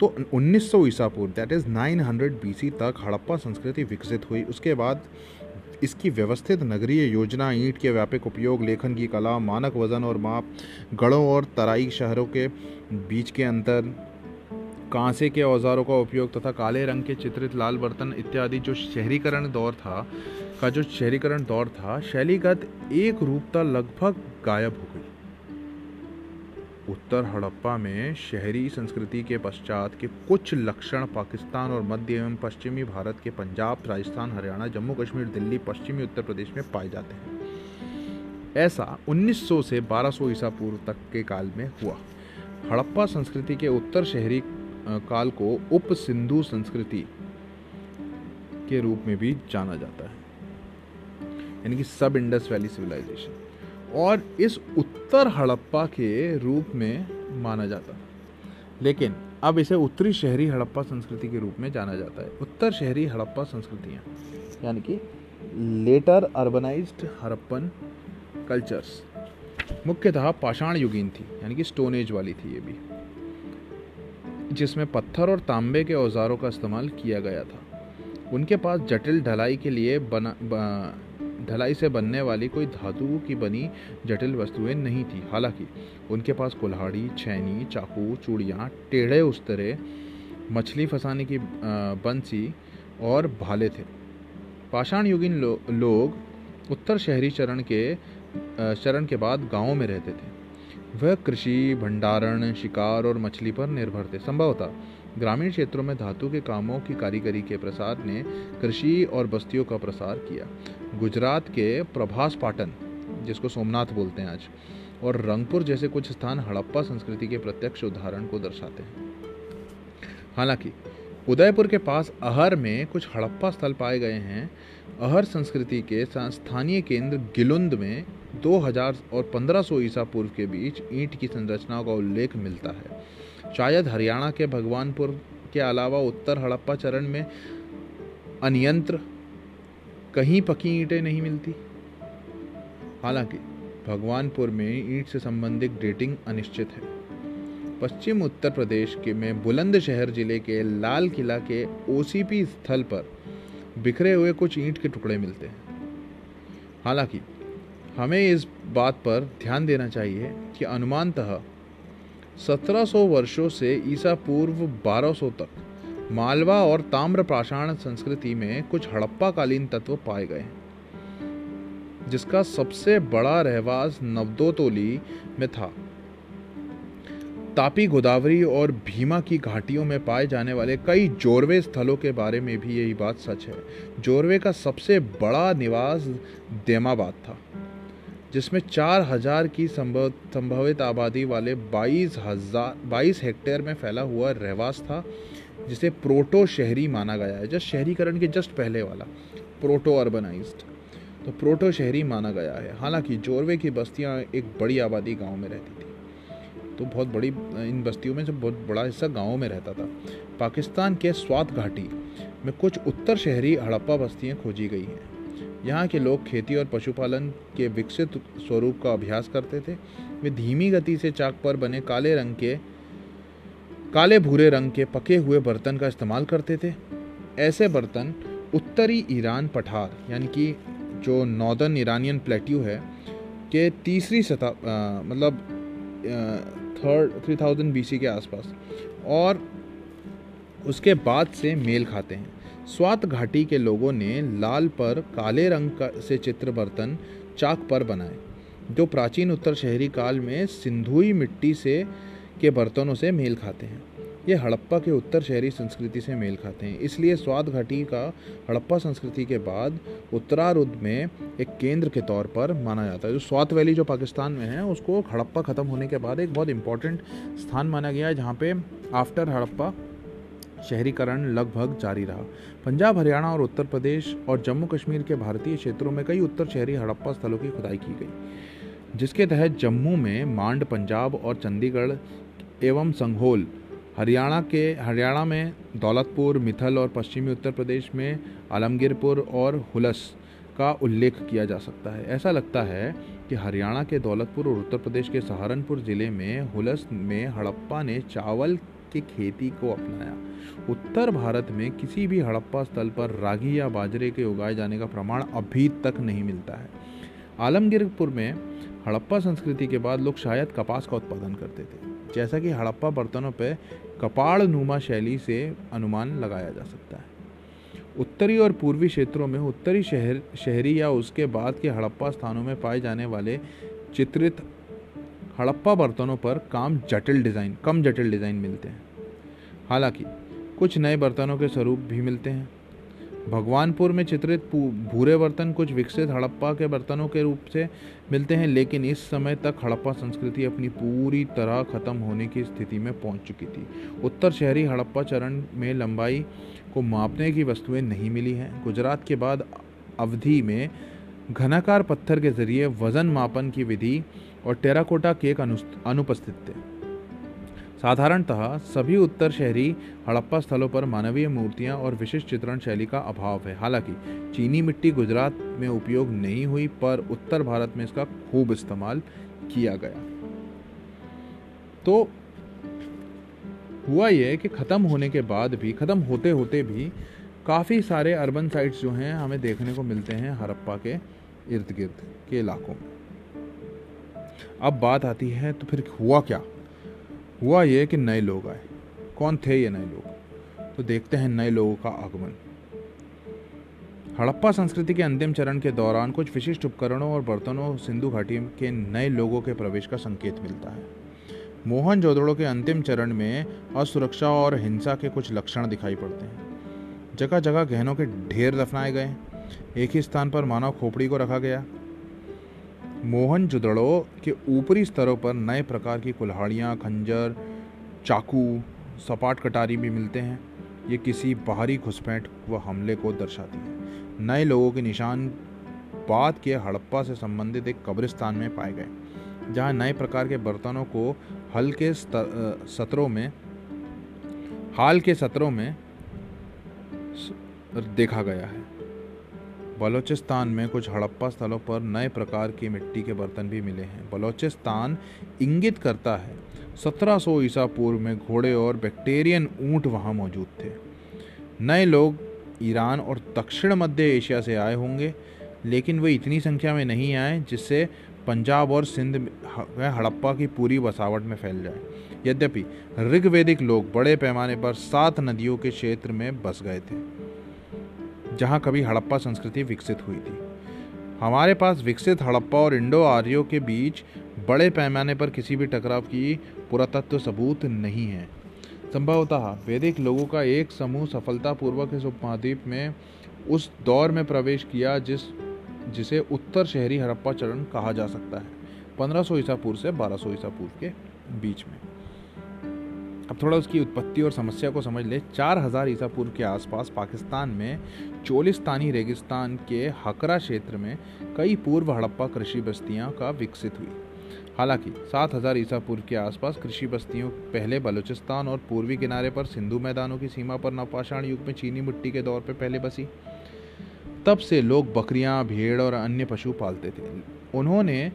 तो 1900 सौ ईसा पूर्व दैट इज़ 900 बीसी तक हड़प्पा संस्कृति विकसित हुई, उसके बाद इसकी व्यवस्थित नगरीय योजना ईंट के व्यापक उपयोग, लेखन की कला, मानक वज़न और माप, गढ़ों और तराई शहरों के बीच के अंतर, कांसे के औजारों का उपयोग तथा काले रंग के चित्रित लाल बर्तन इत्यादि जो शहरीकरण दौर था, का जो शहरीकरण दौर था, शैलीगत एक रूपता लगभग गायब हो गई। उत्तर हड़प्पा में शहरी संस्कृति के पश्चात के कुछ लक्षण पाकिस्तान और मध्य एवं पश्चिमी भारत के पंजाब, राजस्थान, हरियाणा, जम्मू कश्मीर, दिल्ली, पश्चिमी उत्तर प्रदेश में पाए जाते हैं। ऐसा 1900 से 1200 ईसा पूर्व तक के काल में हुआ। हड़प्पा संस्कृति के उत्तर शहरी काल को उप सिंधु संस्कृति के रूप में भी जाना जाता है। यानी कि सब इंडस वैली सिविलाइजेशन। और इस उत्तर हड़प्पा के रूप में माना जाता लेकिन अब इसे उत्तरी शहरी हड़प्पा संस्कृति के रूप में जाना जाता है। उत्तर शहरी हड़प्पा संस्कृतियाँ, यानी कि लेटर अर्बनाइज्ड हड़प्पन कल्चर्स, मुख्यतः पाषाण युगीन थी, यानी कि स्टोन एज वाली थी ये भी, जिसमें पत्थर और तांबे के औजारों का इस्तेमाल किया गया था। उनके पास जटिल ढलाई के लिए बना ढलाई से बनने वाली कोई धातु की बनी जटिल वस्तुएँ नहीं थी। हालाँकि उनके पास कुल्हाड़ी छैनी चाकू चूड़ियाँ टेढ़े उस्तरे मछली फंसाने की बंसी और भाले थे। पाषाण युगीन लो, लोग उत्तर शहरी चरण के चरण के बाद गाँवों में रहते थे। वह कृषि भंडारण शिकार और मछली पर निर्भर थे। संभवतः ग्रामीण क्षेत्रों में धातु के कामों की कारीगरी के प्रसार ने कृषि और बस्तियों का प्रसार किया। गुजरात के प्रभास पाटन, जिसको सोमनाथ बोलते हैं आज, और रंगपुर जैसे कुछ स्थान हड़प्पा संस्कृति के प्रत्यक्ष उदाहरण को दर्शाते हैं। हालाँकि, उदयपुर के पास अहर में कुछ हड़प्पा स्थल पाए गए हैं। अहर संस्कृति के स्थानीय केंद्र गिलुंद में 2000 और 1500 ईसा पूर्व के बीच ईंट की संरचनाओं का उल्लेख मिलता है। शायद हरियाणा के भगवानपुर के अलावा उत्तर हड़प्पा चरण में अनियंत्र कहीं पकी ईंटें नहीं मिलती। हालाँकि, भगवानपुर में ईंट से संबंधित डेटिंग अनिश्चित है। पश्चिम उत्तर प्रदेश के में बुलंदशहर ज़िले के लाल किला के ओसीपी स्थल पर बिखरे हुए कुछ ईंट के टुकड़े मिलते हैं। हालाँकि, हमें इस बात पर ध्यान देना चाहिए कि अनुमानतः 1700 वर्षों से ईसा पूर्व 1200 तक मालवा और ताम्र संस्कृति में कुछ हड़प्पा कालीन तत्व पाए गए जिसका सबसे बड़ा रहवास नवदोतोली में था। तापी गोदावरी और भीमा की घाटियों में पाए जाने वाले कई जोरवे स्थलों के बारे में भी यही बात सच है। जोरवे का सबसे बड़ा निवास देमाबाद था। जिसमें चार हज़ार की संभव, संभावित आबादी वाले बाईस हज़ार, बाईस हेक्टेयर में फैला हुआ रहवास था, जिसे प्रोटो शहरी माना गया है। जस्ट शहरीकरण के जस्ट पहले वाला, प्रोटो अर्बनाइज्ड। तो प्रोटो शहरी माना गया है। हालाँकि जोरवे की बस्तियाँ एक बड़ी आबादी गाँव में रहती थी। तो बहुत बड़ी, इन बस्तियों में से बहुत बड़ा हिस्सा गाँव में रहता था। पाकिस्तान के स्वात घाटी में कुछ उत्तर शहरी हड़प्पा बस्तियाँ खोजी गई हैं। यहाँ के लोग खेती और पशुपालन के विकसित स्वरूप का अभ्यास करते थे। वे धीमी गति से चाक पर बने काले रंग के, काले भूरे रंग के पके हुए बर्तन का इस्तेमाल करते थे। ऐसे बर्तन उत्तरी ईरान पठार, यानी कि जो नॉर्दर्न ईरानियन प्लेट्यू है, के तीसरी शता मतलब थर्ड, थ्री थाउज़ेंड बी के आसपास, और उसके बाद से मेल खाते हैं। स्वात घाटी के लोगों ने लाल पर काले रंग से चित्र बर्तन चाक पर बनाए, जो प्राचीन उत्तर शहरी काल में सिंधुई मिट्टी से, के बर्तनों से मेल खाते हैं। ये हड़प्पा के उत्तर शहरी संस्कृति से मेल खाते हैं। इसलिए स्वाद घाटी का हड़प्पा संस्कृति के बाद उत्तरार्ध में एक केंद्र के तौर पर माना जाता है। जो स्वात वैली जो पाकिस्तान में है, उसको हड़प्पा ख़त्म होने के बाद एक बहुत इंपॉर्टेंट स्थान माना गया है, जहाँ पे आफ्टर हड़प्पा शहरीकरण लगभग जारी रहा। पंजाब, हरियाणा और उत्तर प्रदेश और जम्मू कश्मीर के भारतीय क्षेत्रों में कई उत्तर शहरी हड़प्पा स्थलों की खुदाई की गई, जिसके तहत जम्मू में मांड पंजाब और चंडीगढ़ एवं संघोल हरियाणा के, हरियाणा में दौलतपुर, मिथल और पश्चिमी उत्तर प्रदेश में आलमगीरपुर और हुलस का उल्लेख किया जा सकता है। ऐसा लगता है कि हरियाणा के दौलतपुर और उत्तर प्रदेश के सहारनपुर ज़िले में हुलस में हड़प्पा ने चावल की खेती को अपनाया। उत्तर भारत में किसी भी हड़प्पा स्थल पर रागी या बाजरे के उगाए जाने का प्रमाण अभी तक नहीं मिलता है। आलमगीरपुर में हड़प्पा संस्कृति के बाद लोग शायद कपास का उत्पादन करते थे, जैसा कि हड़प्पा बर्तनों पर कपाड़ नुमा शैली से अनुमान लगाया जा सकता है। उत्तरी और पूर्वी क्षेत्रों में उत्तरी शहर, शहरी या उसके बाद के हड़प्पा स्थानों में पाए जाने वाले चित्रित हड़प्पा बर्तनों पर काम जटिल डिज़ाइन, कम जटिल डिज़ाइन मिलते हैं। हालाँकि, कुछ नए बर्तनों के स्वरूप भी मिलते हैं। भगवानपुर में चित्रित भूरे बर्तन कुछ विकसित हड़प्पा के बर्तनों के रूप से मिलते हैं, लेकिन इस समय तक हड़प्पा संस्कृति अपनी पूरी तरह खत्म होने की स्थिति में पहुँच चुकी थी। उत्तर शहरी हड़प्पा चरण में लंबाई को मापने की वस्तुएँ नहीं मिली हैं। गुजरात के बाद अवधि में घनाकार पत्थर के ज़रिए वज़न मापन की विधि और टेराकोटा केक अनुपस्थित थे। साधारणतः सभी उत्तर शहरी हड़प्पा स्थलों पर मानवीय मूर्तियाँ और विशिष्ट चित्रण शैली का अभाव है। हालाँकि, चीनी मिट्टी गुजरात में उपयोग नहीं हुई, पर उत्तर भारत में इसका खूब इस्तेमाल किया गया। तो हुआ यह कि ख़त्म होने के बाद भी, ख़त्म होते होते भी काफ़ी सारे अर्बन साइट्स जो हैं, हमें देखने को मिलते हैं हड़प्पा के इर्द गिर्द के इलाकों में। अब बात आती है तो फिर हुआ क्या? हुआ ये कि नए लोग आए। कौन थे ये नए लोग? तो देखते हैं नए लोगों का आगमन। हड़प्पा संस्कृति के अंतिम चरण के दौरान कुछ विशिष्ट उपकरणों और बर्तनों, सिंधु घाटी के नए लोगों के प्रवेश का संकेत मिलता है। मोहन जोदड़ो के अंतिम चरण में असुरक्षा और हिंसा के कुछ लक्षण दिखाई पड़ते हैं। जगह जगह गहनों के ढेर दफनाए गए एक ही स्थान पर मानव खोपड़ी को रखा गया। मोहन जुदड़ों के ऊपरी स्तरों पर नए प्रकार की कुल्हाड़ियाँ, खंजर, चाकू, सपाट कटारी भी मिलते हैं। ये किसी बाहरी घुसपैठ व हमले को दर्शाती है। नए लोगों के निशान बाद के हड़प्पा से संबंधित एक कब्रिस्तान में पाए गए, जहाँ नए प्रकार के बर्तनों को हल्के सत्रों में, हाल के सत्रों में देखा गया है। बलूचिस्तान में कुछ हड़प्पा स्थलों पर नए प्रकार की मिट्टी के बर्तन भी मिले हैं। बलूचिस्तान इंगित करता है 1700 ईसा पूर्व में घोड़े और बैक्टेरियन ऊँट वहाँ मौजूद थे। नए लोग ईरान और दक्षिण मध्य एशिया से आए होंगे, लेकिन वे इतनी संख्या में नहीं आए जिससे पंजाब और सिंध में हड़प्पा की पूरी बसावट में फैल जाए। यद्यपि ऋग्वेदिक लोग बड़े पैमाने पर सात नदियों के क्षेत्र में बस गए थे। जहाँ कभी हड़प्पा संस्कृति विकसित हुई थी। हमारे पास विकसित हड़प्पा और इंडो आर्यो के बीच बड़े पैमाने पर किसी भी टकराव की पुरातत्व सबूत नहीं है। संभवतः वैदिक लोगों का एक समूह सफलतापूर्वक इस उपमहाद्वीप में उस दौर में प्रवेश किया जिस, जिसे उत्तर शहरी हड़प्पा चरण कहा जा सकता है 1500 ईसा पूर्व से 1200 ईसा पूर्व के बीच में। अब थोड़ा उसकी उत्पत्ति और समस्या को समझ ले। चार हज़ार ईसा पूर्व के आसपास पाकिस्तान में चोलिस्तानी रेगिस्तान के हकरा क्षेत्र में कई पूर्व हड़प्पा कृषि बस्तियाँ का विकसित हुई। हालाँकि, सात हज़ार ईसा पूर्व के आसपास कृषि बस्तियों पहले बलूचिस्तान और पूर्वी किनारे पर सिंधु मैदानों की सीमा पर नवपाषाण युग में चीनी मिट्टी के दौर पर पहले बसी। तब से लोग बकरियाँ, भेड़ और अन्य पशु पालते थे। उन्होंने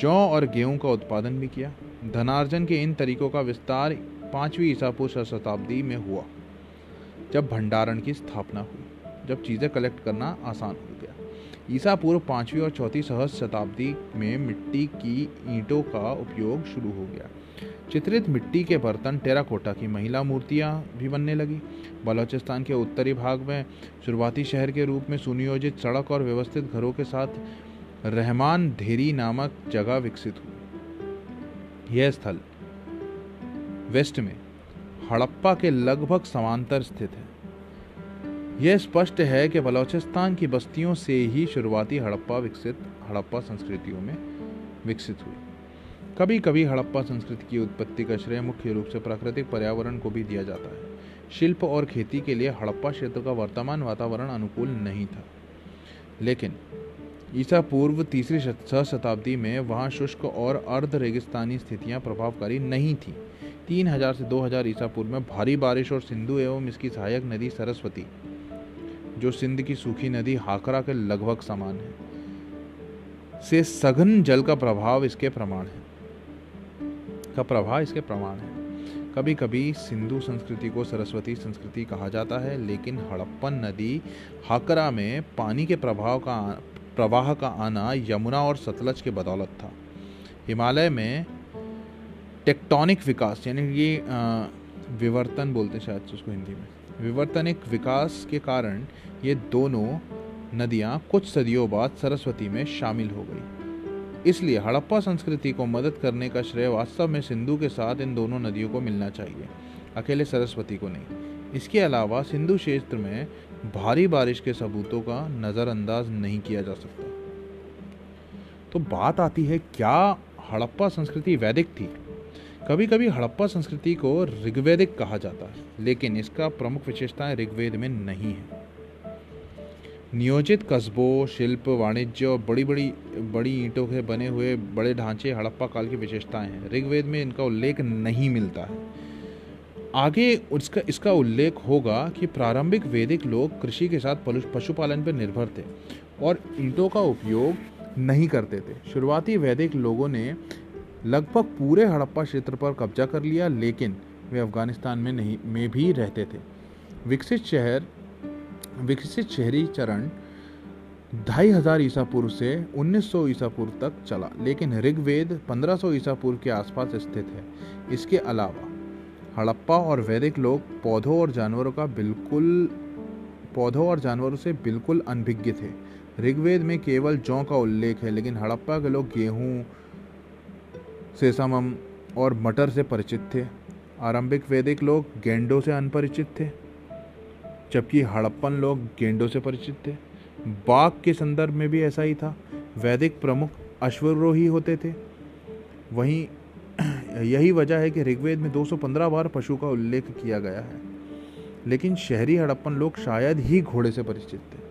जौ और गेहूँ का उत्पादन भी किया। धनार्जन के इन तरीकों का विस्तार पाँचवीं ईसा पूर्व शताब्दी में हुआ, जब भंडारण की स्थापना हुई, जब चीज़ें कलेक्ट करना आसान हो गया। ईसा पूर्व पाँचवीं और चौथी सहस्र शताब्दी में मिट्टी की ईंटों का उपयोग शुरू हो गया। चित्रित मिट्टी के बर्तन टेराकोटा की महिला मूर्तियाँ भी बनने लगी। बलूचिस्तान के उत्तरी भाग में शुरुआती शहर के रूप में सुनियोजित सड़क और व्यवस्थित घरों के साथ रहमान धेरी नामक जगह विकसित हुई। यह स्थल वेस्ट में, हड़प्पा के लगभग समांतर स्थित है। यह स्पष्ट है कि बलूचिस्तान की बस्तियों से ही शुरुआती हड़प्पा विकसित, हड़प्पा संस्कृतियों में विकसित हुई। कभी कभी हड़प्पा संस्कृति की उत्पत्ति का श्रेय मुख्य रूप से प्राकृतिक पर्यावरण को भी दिया जाता है। शिल्प और खेती के लिए हड़प्पा क्षेत्र का वर्तमान वातावरण अनुकूल नहीं था। लेकिन, ईसा पूर्व तीसरी सह शताब्दी में वहाँ शुष्क और अर्ध रेगिस्तानी स्थितियाँ प्रभावकारी नहीं थीं। तीन हज़ार से दो हज़ार ईसा पूर्व में भारी बारिश और सिंधु एवं इसकी सहायक नदी सरस्वती, जो सिंध की सूखी नदी हाकरा के लगभग समान है, से सघन जल का प्रभाव इसके प्रमाण है। का प्रभाव इसके प्रमाण है। कभी कभी सिंधु संस्कृति को सरस्वती संस्कृति कहा जाता है, लेकिन हड़प्पन नदी हाकरा में पानी के प्रभाव का प्रवाह का आना यमुना और सतलज के बदौलत था। हिमालय में टेक्टोनिक विकास, यानी कि विवर्तन बोलते हैं शायद उसको हिंदी में। विवर्तनिक विकास के कारण ये दोनों नदियाँ कुछ सदियों बाद सरस्वती में शामिल हो गई। इसलिए हड़प्पा संस्कृति को मदद करने का श्रेय वास्तव में सिंधु के साथ इन दोनों नदियों को मिलना चाहिए, अकेले सरस्वती को नहीं। इसके अलावा सिंधु क्षेत्र में भारी बारिश के सबूतों का नज़रअंदाज नहीं किया जा सकता। तो बात आती है, क्या हड़प्पा संस्कृति वैदिक थी? कभी कभी हड़प्पा संस्कृति को ऋग्वेदिक कहा जाता है, लेकिन इसका प्रमुख विशेषताएँ ऋग्वेद में नहीं है। नियोजित कस्बों, शिल्प, वाणिज्य और बड़ी बड़ी बड़ी ईंटों के बने हुए बड़े ढांचे हड़प्पा काल की विशेषताएँ हैं। ऋग्वेद में इनका उल्लेख नहीं मिलता है। आगे उसका, इसका उल्लेख होगा कि प्रारंभिक वैदिक लोग कृषि के साथ पशुपालन पर निर्भर थे और ईंटों का उपयोग नहीं करते थे। शुरुआती वैदिक लोगों ने लगभग पूरे हड़प्पा क्षेत्र पर कब्जा कर लिया, लेकिन वे अफ़गानिस्तान में नहीं, में भी रहते थे। विकसित शहर, विकसित शहरी चरण ढाई हज़ार ईसा पूर्व से 1900 ईसा पूर्व तक चला, लेकिन ऋग्वेद 1500 ईसा पूर्व के आसपास स्थित है। इसके अलावा, हड़प्पा और वैदिक लोग पौधों और जानवरों का बिल्कुल, पौधों और जानवरों से बिल्कुल अनभिज्ञ थे। ऋग्वेद में केवल जौ का उल्लेख है, लेकिन हड़प्पा के लोग गेहूँ सेसामम और मटर से परिचित थे। आरंभिक वैदिक लोग गेंडों से अनपरिचित थे। जबकि हड़प्पन लोग गेंडों से परिचित थे। बाघ के संदर्भ में भी ऐसा ही था। वैदिक प्रमुख अश्वरोही होते थे। वहीं यही वजह है कि ऋग्वेद में 215 बार पशु का उल्लेख किया गया है। लेकिन शहरी हड़प्पन लोग शायद ही घोड़े से परिचित थे।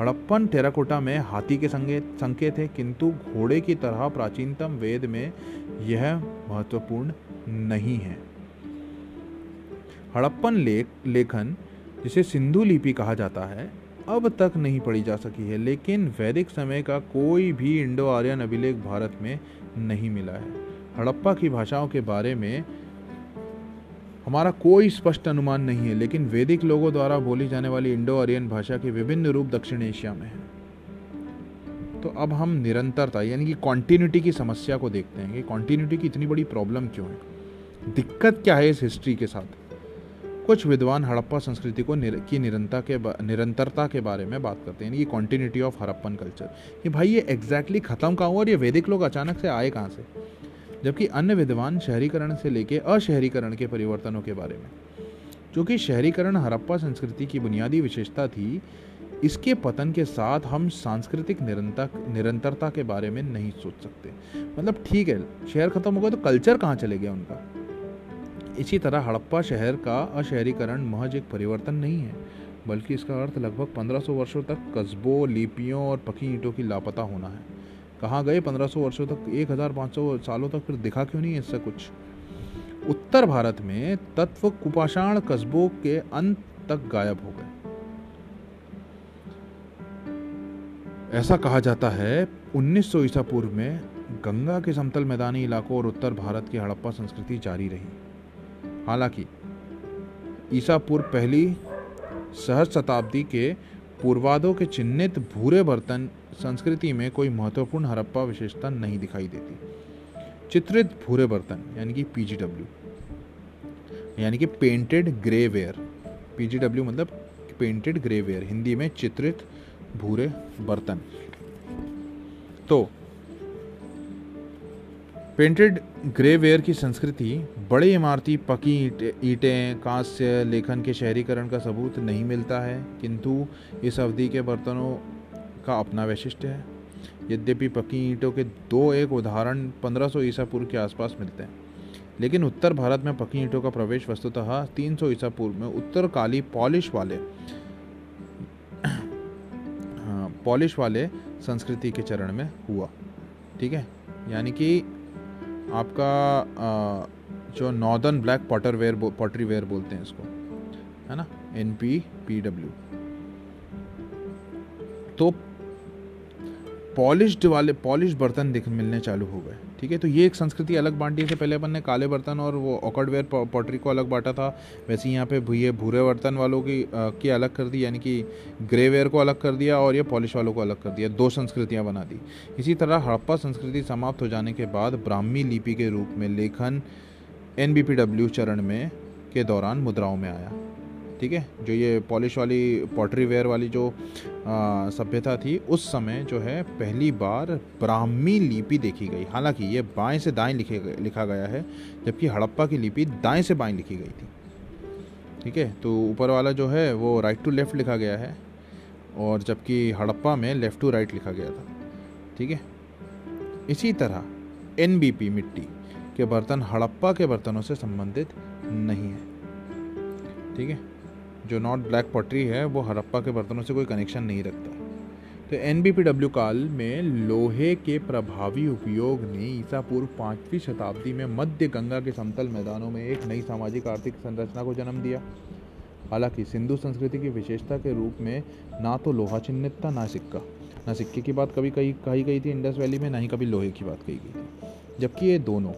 हड़प्पन टेराकोटा में हाथी के संकेत संकेत है, किंतु घोड़े की तरह प्राचीनतम वेद में यह महत्वपूर्ण नहीं है। हड़प्पन लेख लेखन, जिसे सिंधु लिपि कहा जाता है, अब तक नहीं पढ़ी जा सकी है, लेकिन वैदिक समय का कोई भी इंडो आर्यन अभिलेख भारत में नहीं मिला है। हड़प्पा की भाषाओं के बारे में हमारा कोई स्पष्ट अनुमान नहीं है, लेकिन वैदिक लोगों द्वारा बोली जाने वाली इंडो आर्यन भाषा के विभिन्न रूप दक्षिण एशिया में है। तो अब हम निरंतरता यानी कि कॉन्टीन्यूटी की समस्या को देखते हैं कि कॉन्टीन्यूटी की इतनी बड़ी प्रॉब्लम क्यों है? दिक्कत क्या है इस हिस्ट्री के साथ? कुछ विद्वान हड़प्पा संस्कृति को निर, की निरंतर के निरंतरता के बारे में बात करते हैं यानी कि कॉन्टीन्यूटी ऑफ़ हड़प्पन कल्चर कि भाई ये एग्जैक्टली खत्म कहाँ हुआ और ये वैदिक लोग अचानक से आए कहाँ से? जबकि अन्य विद्वान शहरीकरण से लेकर अशहरीकरण के परिवर्तनों के बारे में। क्योंकि शहरीकरण हड़प्पा संस्कृति की बुनियादी विशेषता थी इसके पतन के साथ हम सांस्कृतिक निरंतर निरंतरता के बारे में नहीं सोच सकते। मतलब ठीक है, शहर खत्म हो गया तो कल्चर कहाँ चले गया उनका? इसी तरह हड़प्पा शहर का अशहरीकरण, महज एक परिवर्तन नहीं है, बल्कि इसका अर्थ लगभग 1500 वर्षों तक कस्बों, लिपियों और पकी ईंटों की लापता होना है। कहाँ गए 1500 वर्षों तक? 1500 सालों तक फिर दिखा क्यों नहीं इससे कुछ? उत्तर भारत में तत्व कुपाषाण कस्बों के अंत तक गायब हो गए। ऐसा कहा जाता है 1900 ईसा पूर्व में गंगा के समतल मैदानी इलाकों और उत्तर भारत की हड़प्पा संस्कृति जारी रही। हालाँकि, ईसा पूर्व पहली सहज शताब्दी के पूर्वादों के चिन्हित भूरे बर्तन संस्कृति में कोई महत्वपूर्ण हड़प्पा विशेषता नहीं दिखाई देती। चित्रित भूरे बर्तन, यानी कि पीजीडब्ल्यू, यानी कि पेंटेड ग्रे वेयर पीजीडब्ल्यू मतलब पेंटेड ग्रे वेयर हिंदी में चित्रित भूरे बर्तन। तो पेंटेड ग्रे वेयर की संस्कृति बड़ी इमारती पकी ईंटें कांस्य, लेखन के शहरीकरण का सबूत नहीं मिलता है, किंतु इस अवधि के बर्तनों का अपना वैशिष्ट्य है। यद्यपि पकी ईंटों के दो एक उदाहरण 1500 ईसा पूर्व के आसपास मिलते हैं, लेकिन उत्तर भारत में पकी ईंटों का प्रवेश वस्तुतः 300 ईसा पूर्व में उत्तर काली पॉलिश वाले पॉलिश वाले संस्कृति के चरण में हुआ। ठीक है? यानी कि आपका जो northern black potter ware pottery ware बोलते हैं इसको, है ना? एन पी पी डब्ल्यू तो पॉलिश्ड वाले पॉलिश बर्तन दिख मिलने चालू हो गए। ठीक है? तो ये एक संस्कृति अलग बांटी से पहले अपन ने काले बर्तन और वो ऑकर्डवेयर पॉटरी को अलग बांटा था वैसे यहाँ पे ये भूरे बर्तन वालों की आ, की अलग कर दी यानी कि ग्रे वेयर को अलग कर दिया और ये पॉलिश वालों को अलग कर दिया। दो संस्कृतियाँ बना दी। इसी तरह हड़प्पा संस्कृति समाप्त हो जाने के बाद ब्राह्मी लिपि के रूप में लेखन एनबीपीडब्ल्यू चरण में के दौरान मुद्राओं में आया। ठीक है? जो ये पॉलिश वाली पॉटरी वेयर वाली जो सभ्यता थी, उस समय जो है पहली बार ब्राह्मी लिपि देखी गई। हालाँकि ये बाएँ से दाएँ लिखे लिखा गया है, जबकि हड़प्पा की लिपि दाएँ से बाएँ लिखी गई थी। ठीक है? तो ऊपर वाला जो है, वो राइट टू लेफ़्ट लिखा गया है, और जबकि हड़प्पा में लेफ़्ट टू राइट लिखा गया था। ठीक है? इसी तरह एनबीपी मिट्टी के बर्तन हड़प्पा के बर्तनों से संबंधित नहीं है। ठीक है? जो नॉट ब्लैक पॉटरी है, वो हड़प्पा के बर्तनों से कोई कनेक्शन नहीं रखता। तो एनबीपीडब्ल्यू काल में लोहे के प्रभावी उपयोग ने ईसा पूर्व पाँचवीं शताब्दी में मध्य गंगा के समतल मैदानों में एक नई सामाजिक आर्थिक संरचना को जन्म दिया। हालाँकि सिंधु संस्कृति की विशेषता के रूप में ना तो लोहा चिन्हित था ना सिक्का। ना सिक्के की बात कभी कही कही गई थी इंडस वैली में, ना ही कभी लोहे की बात कही गई थी। जबकि ये दोनों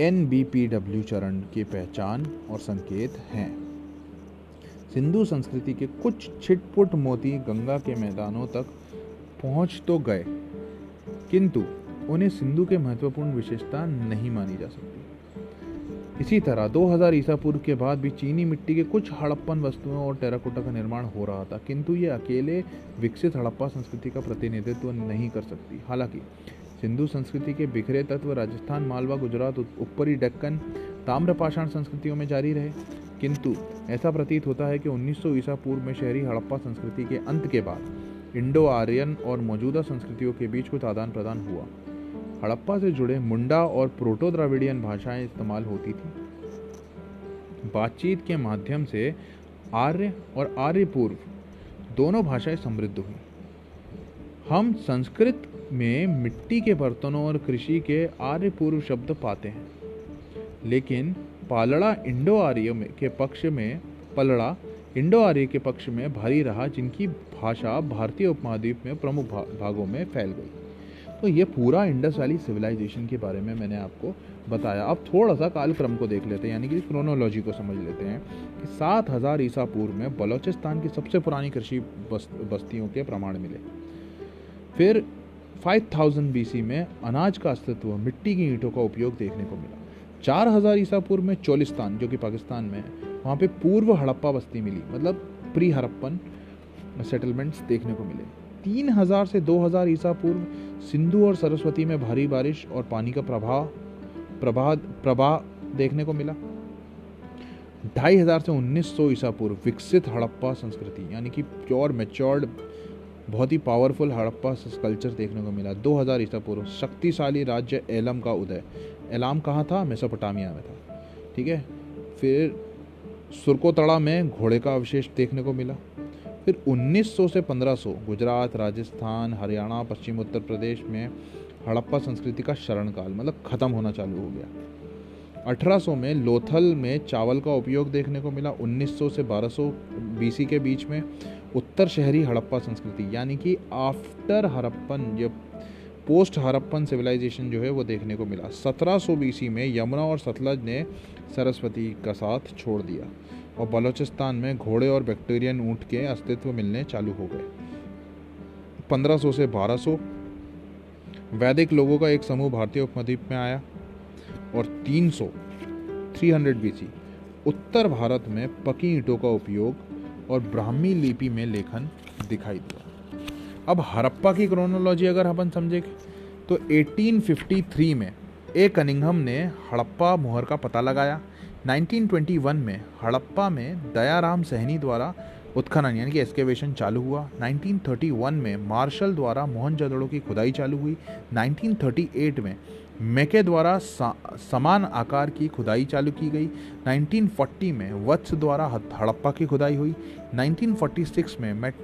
एनबीपीडब्ल्यू चरण की पहचान और संकेत हैं। सिंधु संस्कृति के कुछ छिटपुट मोती गंगा के मैदानों तक पहुँच तो गए, किंतु उन्हें सिंधु के महत्वपूर्ण विशेषता नहीं मानी जा सकती। इसी तरह 2000 ईसा पूर्व के बाद भी चीनी मिट्टी के कुछ हड़प्पन वस्तुओं और टेराकोटा का निर्माण हो रहा था, किंतु ये अकेले विकसित हड़प्पा संस्कृति का प्रतिनिधित्व नहीं कर सकती। हालाँकि, सिंधु संस्कृति के बिखरे तत्व राजस्थान, मालवा, गुजरात ऊपरी डक्कन ताम्रपाषाण संस्कृतियों में जारी रहे। किंतु ऐसा प्रतीत होता है कि 1900 ईसा पूर्व में शहरी हड़प्पा संस्कृति के अंत के बाद इंडो आर्यन और मौजूदा संस्कृतियों के बीच कुछ आदान प्रदान हुआ। हड़प्पा से जुड़े मुंडा और प्रोटो द्राविडियन भाषाएँ इस्तेमाल होती थी। बातचीत के माध्यम से आर्य और आर्य पूर्व दोनों भाषाएँ समृद्ध हुई। हम संस्कृत में मिट्टी के बर्तनों और कृषि के आर्य पूर्व शब्द पाते हैं। लेकिन पालड़ा इंडो आर्य के पक्ष में पलड़ा इंडो आर्य के पक्ष में भारी रहा जिनकी भाषा भारतीय उपमहाद्वीप में प्रमुख भा, भागों में फैल गई। तो ये पूरा इंडस वैली सिविलाइजेशन के बारे में मैंने आपको बताया। अब थोड़ा सा कालक्रम को देख लेते हैं यानी कि क्रोनोलॉजी को समझ लेते हैं कि सात हज़ार ईसा पूर्व में बलोचिस्तान की सबसे पुरानी कृषि बस्तियों के प्रमाण मिले। फिर 5000 बीसी में अनाज का अस्तित्व मिट्टी की ईंटों का उपयोग देखने को मिला। चार हज़ार ईसा पूर्व में चोलिस्तान, जो कि पाकिस्तान में है, वहाँ पे पूर्व हड़प्पा बस्ती मिली। मतलब प्री हड़प्पन सेटलमेंट्स देखने को मिले। तीन हज़ार से दो हज़ार ईसा पूर्व सिंधु और सरस्वती में भारी बारिश और पानी का प्रभाव प्रवाह प्रवाह देखने को मिला। ढाई हज़ार से उन्नीस सौ ईसा पूर्व विकसित हड़प्पा संस्कृति, यानी कि प्योर मेच्योर्ड बहुत ही पावरफुल हड़प्पा कल्चर देखने को मिला। 2000 ईसा पूर्व, शक्तिशाली राज्य एलम का उदय। एलाम कहाँ था? मेसोपोटामिया में था। ठीक है? फिर सुरकोतड़ा में घोड़े का अवशेष देखने को मिला। फिर 1900 से 1500 गुजरात, राजस्थान, हरियाणा, पश्चिम उत्तर प्रदेश में हड़प्पा संस्कृति का शरण काल मतलब ख़त्म होना चालू हो गया। 1800 में लोथल में चावल का उपयोग देखने को मिला। 1900 से 1200 बीसी के बीच में उत्तर शहरी हड़प्पा संस्कृति, यानी कि आफ्टर हड़प्पन जब पोस्ट हड़प्पन सिविलाइजेशन जो है वो देखने को मिला। 1700 बीसी में यमुना और सतलज ने सरस्वती का साथ छोड़ दिया और बलूचिस्तान में घोड़े और बैक्टीरियन ऊँट के अस्तित्व मिलने चालू हो गए। 1500 से 1200 वैदिक लोगों का एक समूह भारतीय उपमद्वीप में आया और 300 300 बीसी उत्तर भारत में पकी ईंटों का उपयोग और ब्राह्मी लिपि में लेखन दिखाई दिया। अब हड़प्पा की क्रोनोलॉजी अगर अपन समझे तो 1853 में ए कनिंघम ने हड़प्पा मुहर का पता लगाया। 1921 में हड़प्पा में दयाराम सहनी द्वारा उत्खनन, यानी कि एक्सकेवेशन चालू हुआ। 1931 में मार्शल द्वारा मोहनजोदड़ो की खुदाई चालू हुई। 1938 में मेके द्वारा समान आकार की खुदाई चालू की गई। 1940 में वत्स द्वारा हड़प्पा की खुदाई हुई। 1946 में मेट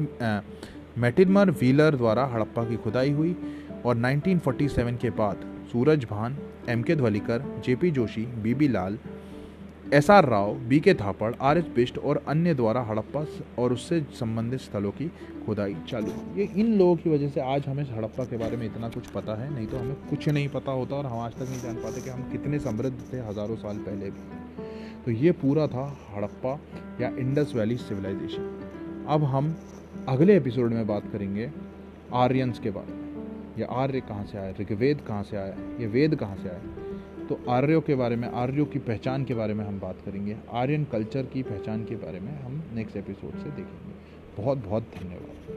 मेटिनमर व्हीलर द्वारा हड़प्पा की खुदाई हुई। और 1947 के बाद Suraj Bhan, M K Dhavalikar, JP Joshi, BB Lal S R Rao, B K Thapar, R S Bisht और अन्य द्वारा हड़प्पा और उससे संबंधित स्थलों की खुदाई। चालू, ये इन लोगों की वजह से आज हमें हड़प्पा के बारे में इतना कुछ पता है, नहीं तो हमें कुछ नहीं पता होता और हम आज तक नहीं जान पाते कि हम कितने समृद्ध थे हज़ारों साल पहले भी। तो ये पूरा था हड़प्पा या इंडस वैली सिविलाइजेशन। अब हम अगले एपिसोड में बात करेंगे आर्यंस के बारे में। या आर्य कहाँ से आया? ऋग्वेद कहाँ से आया? ये वेद कहाँ से आया? तो आर्यों के बारे में, आर्यों की पहचान के बारे में हम बात करेंगे। आर्यन कल्चर की पहचान के बारे में हम नेक्स्ट एपिसोड से देखेंगे। बहुत बहुत धन्यवाद।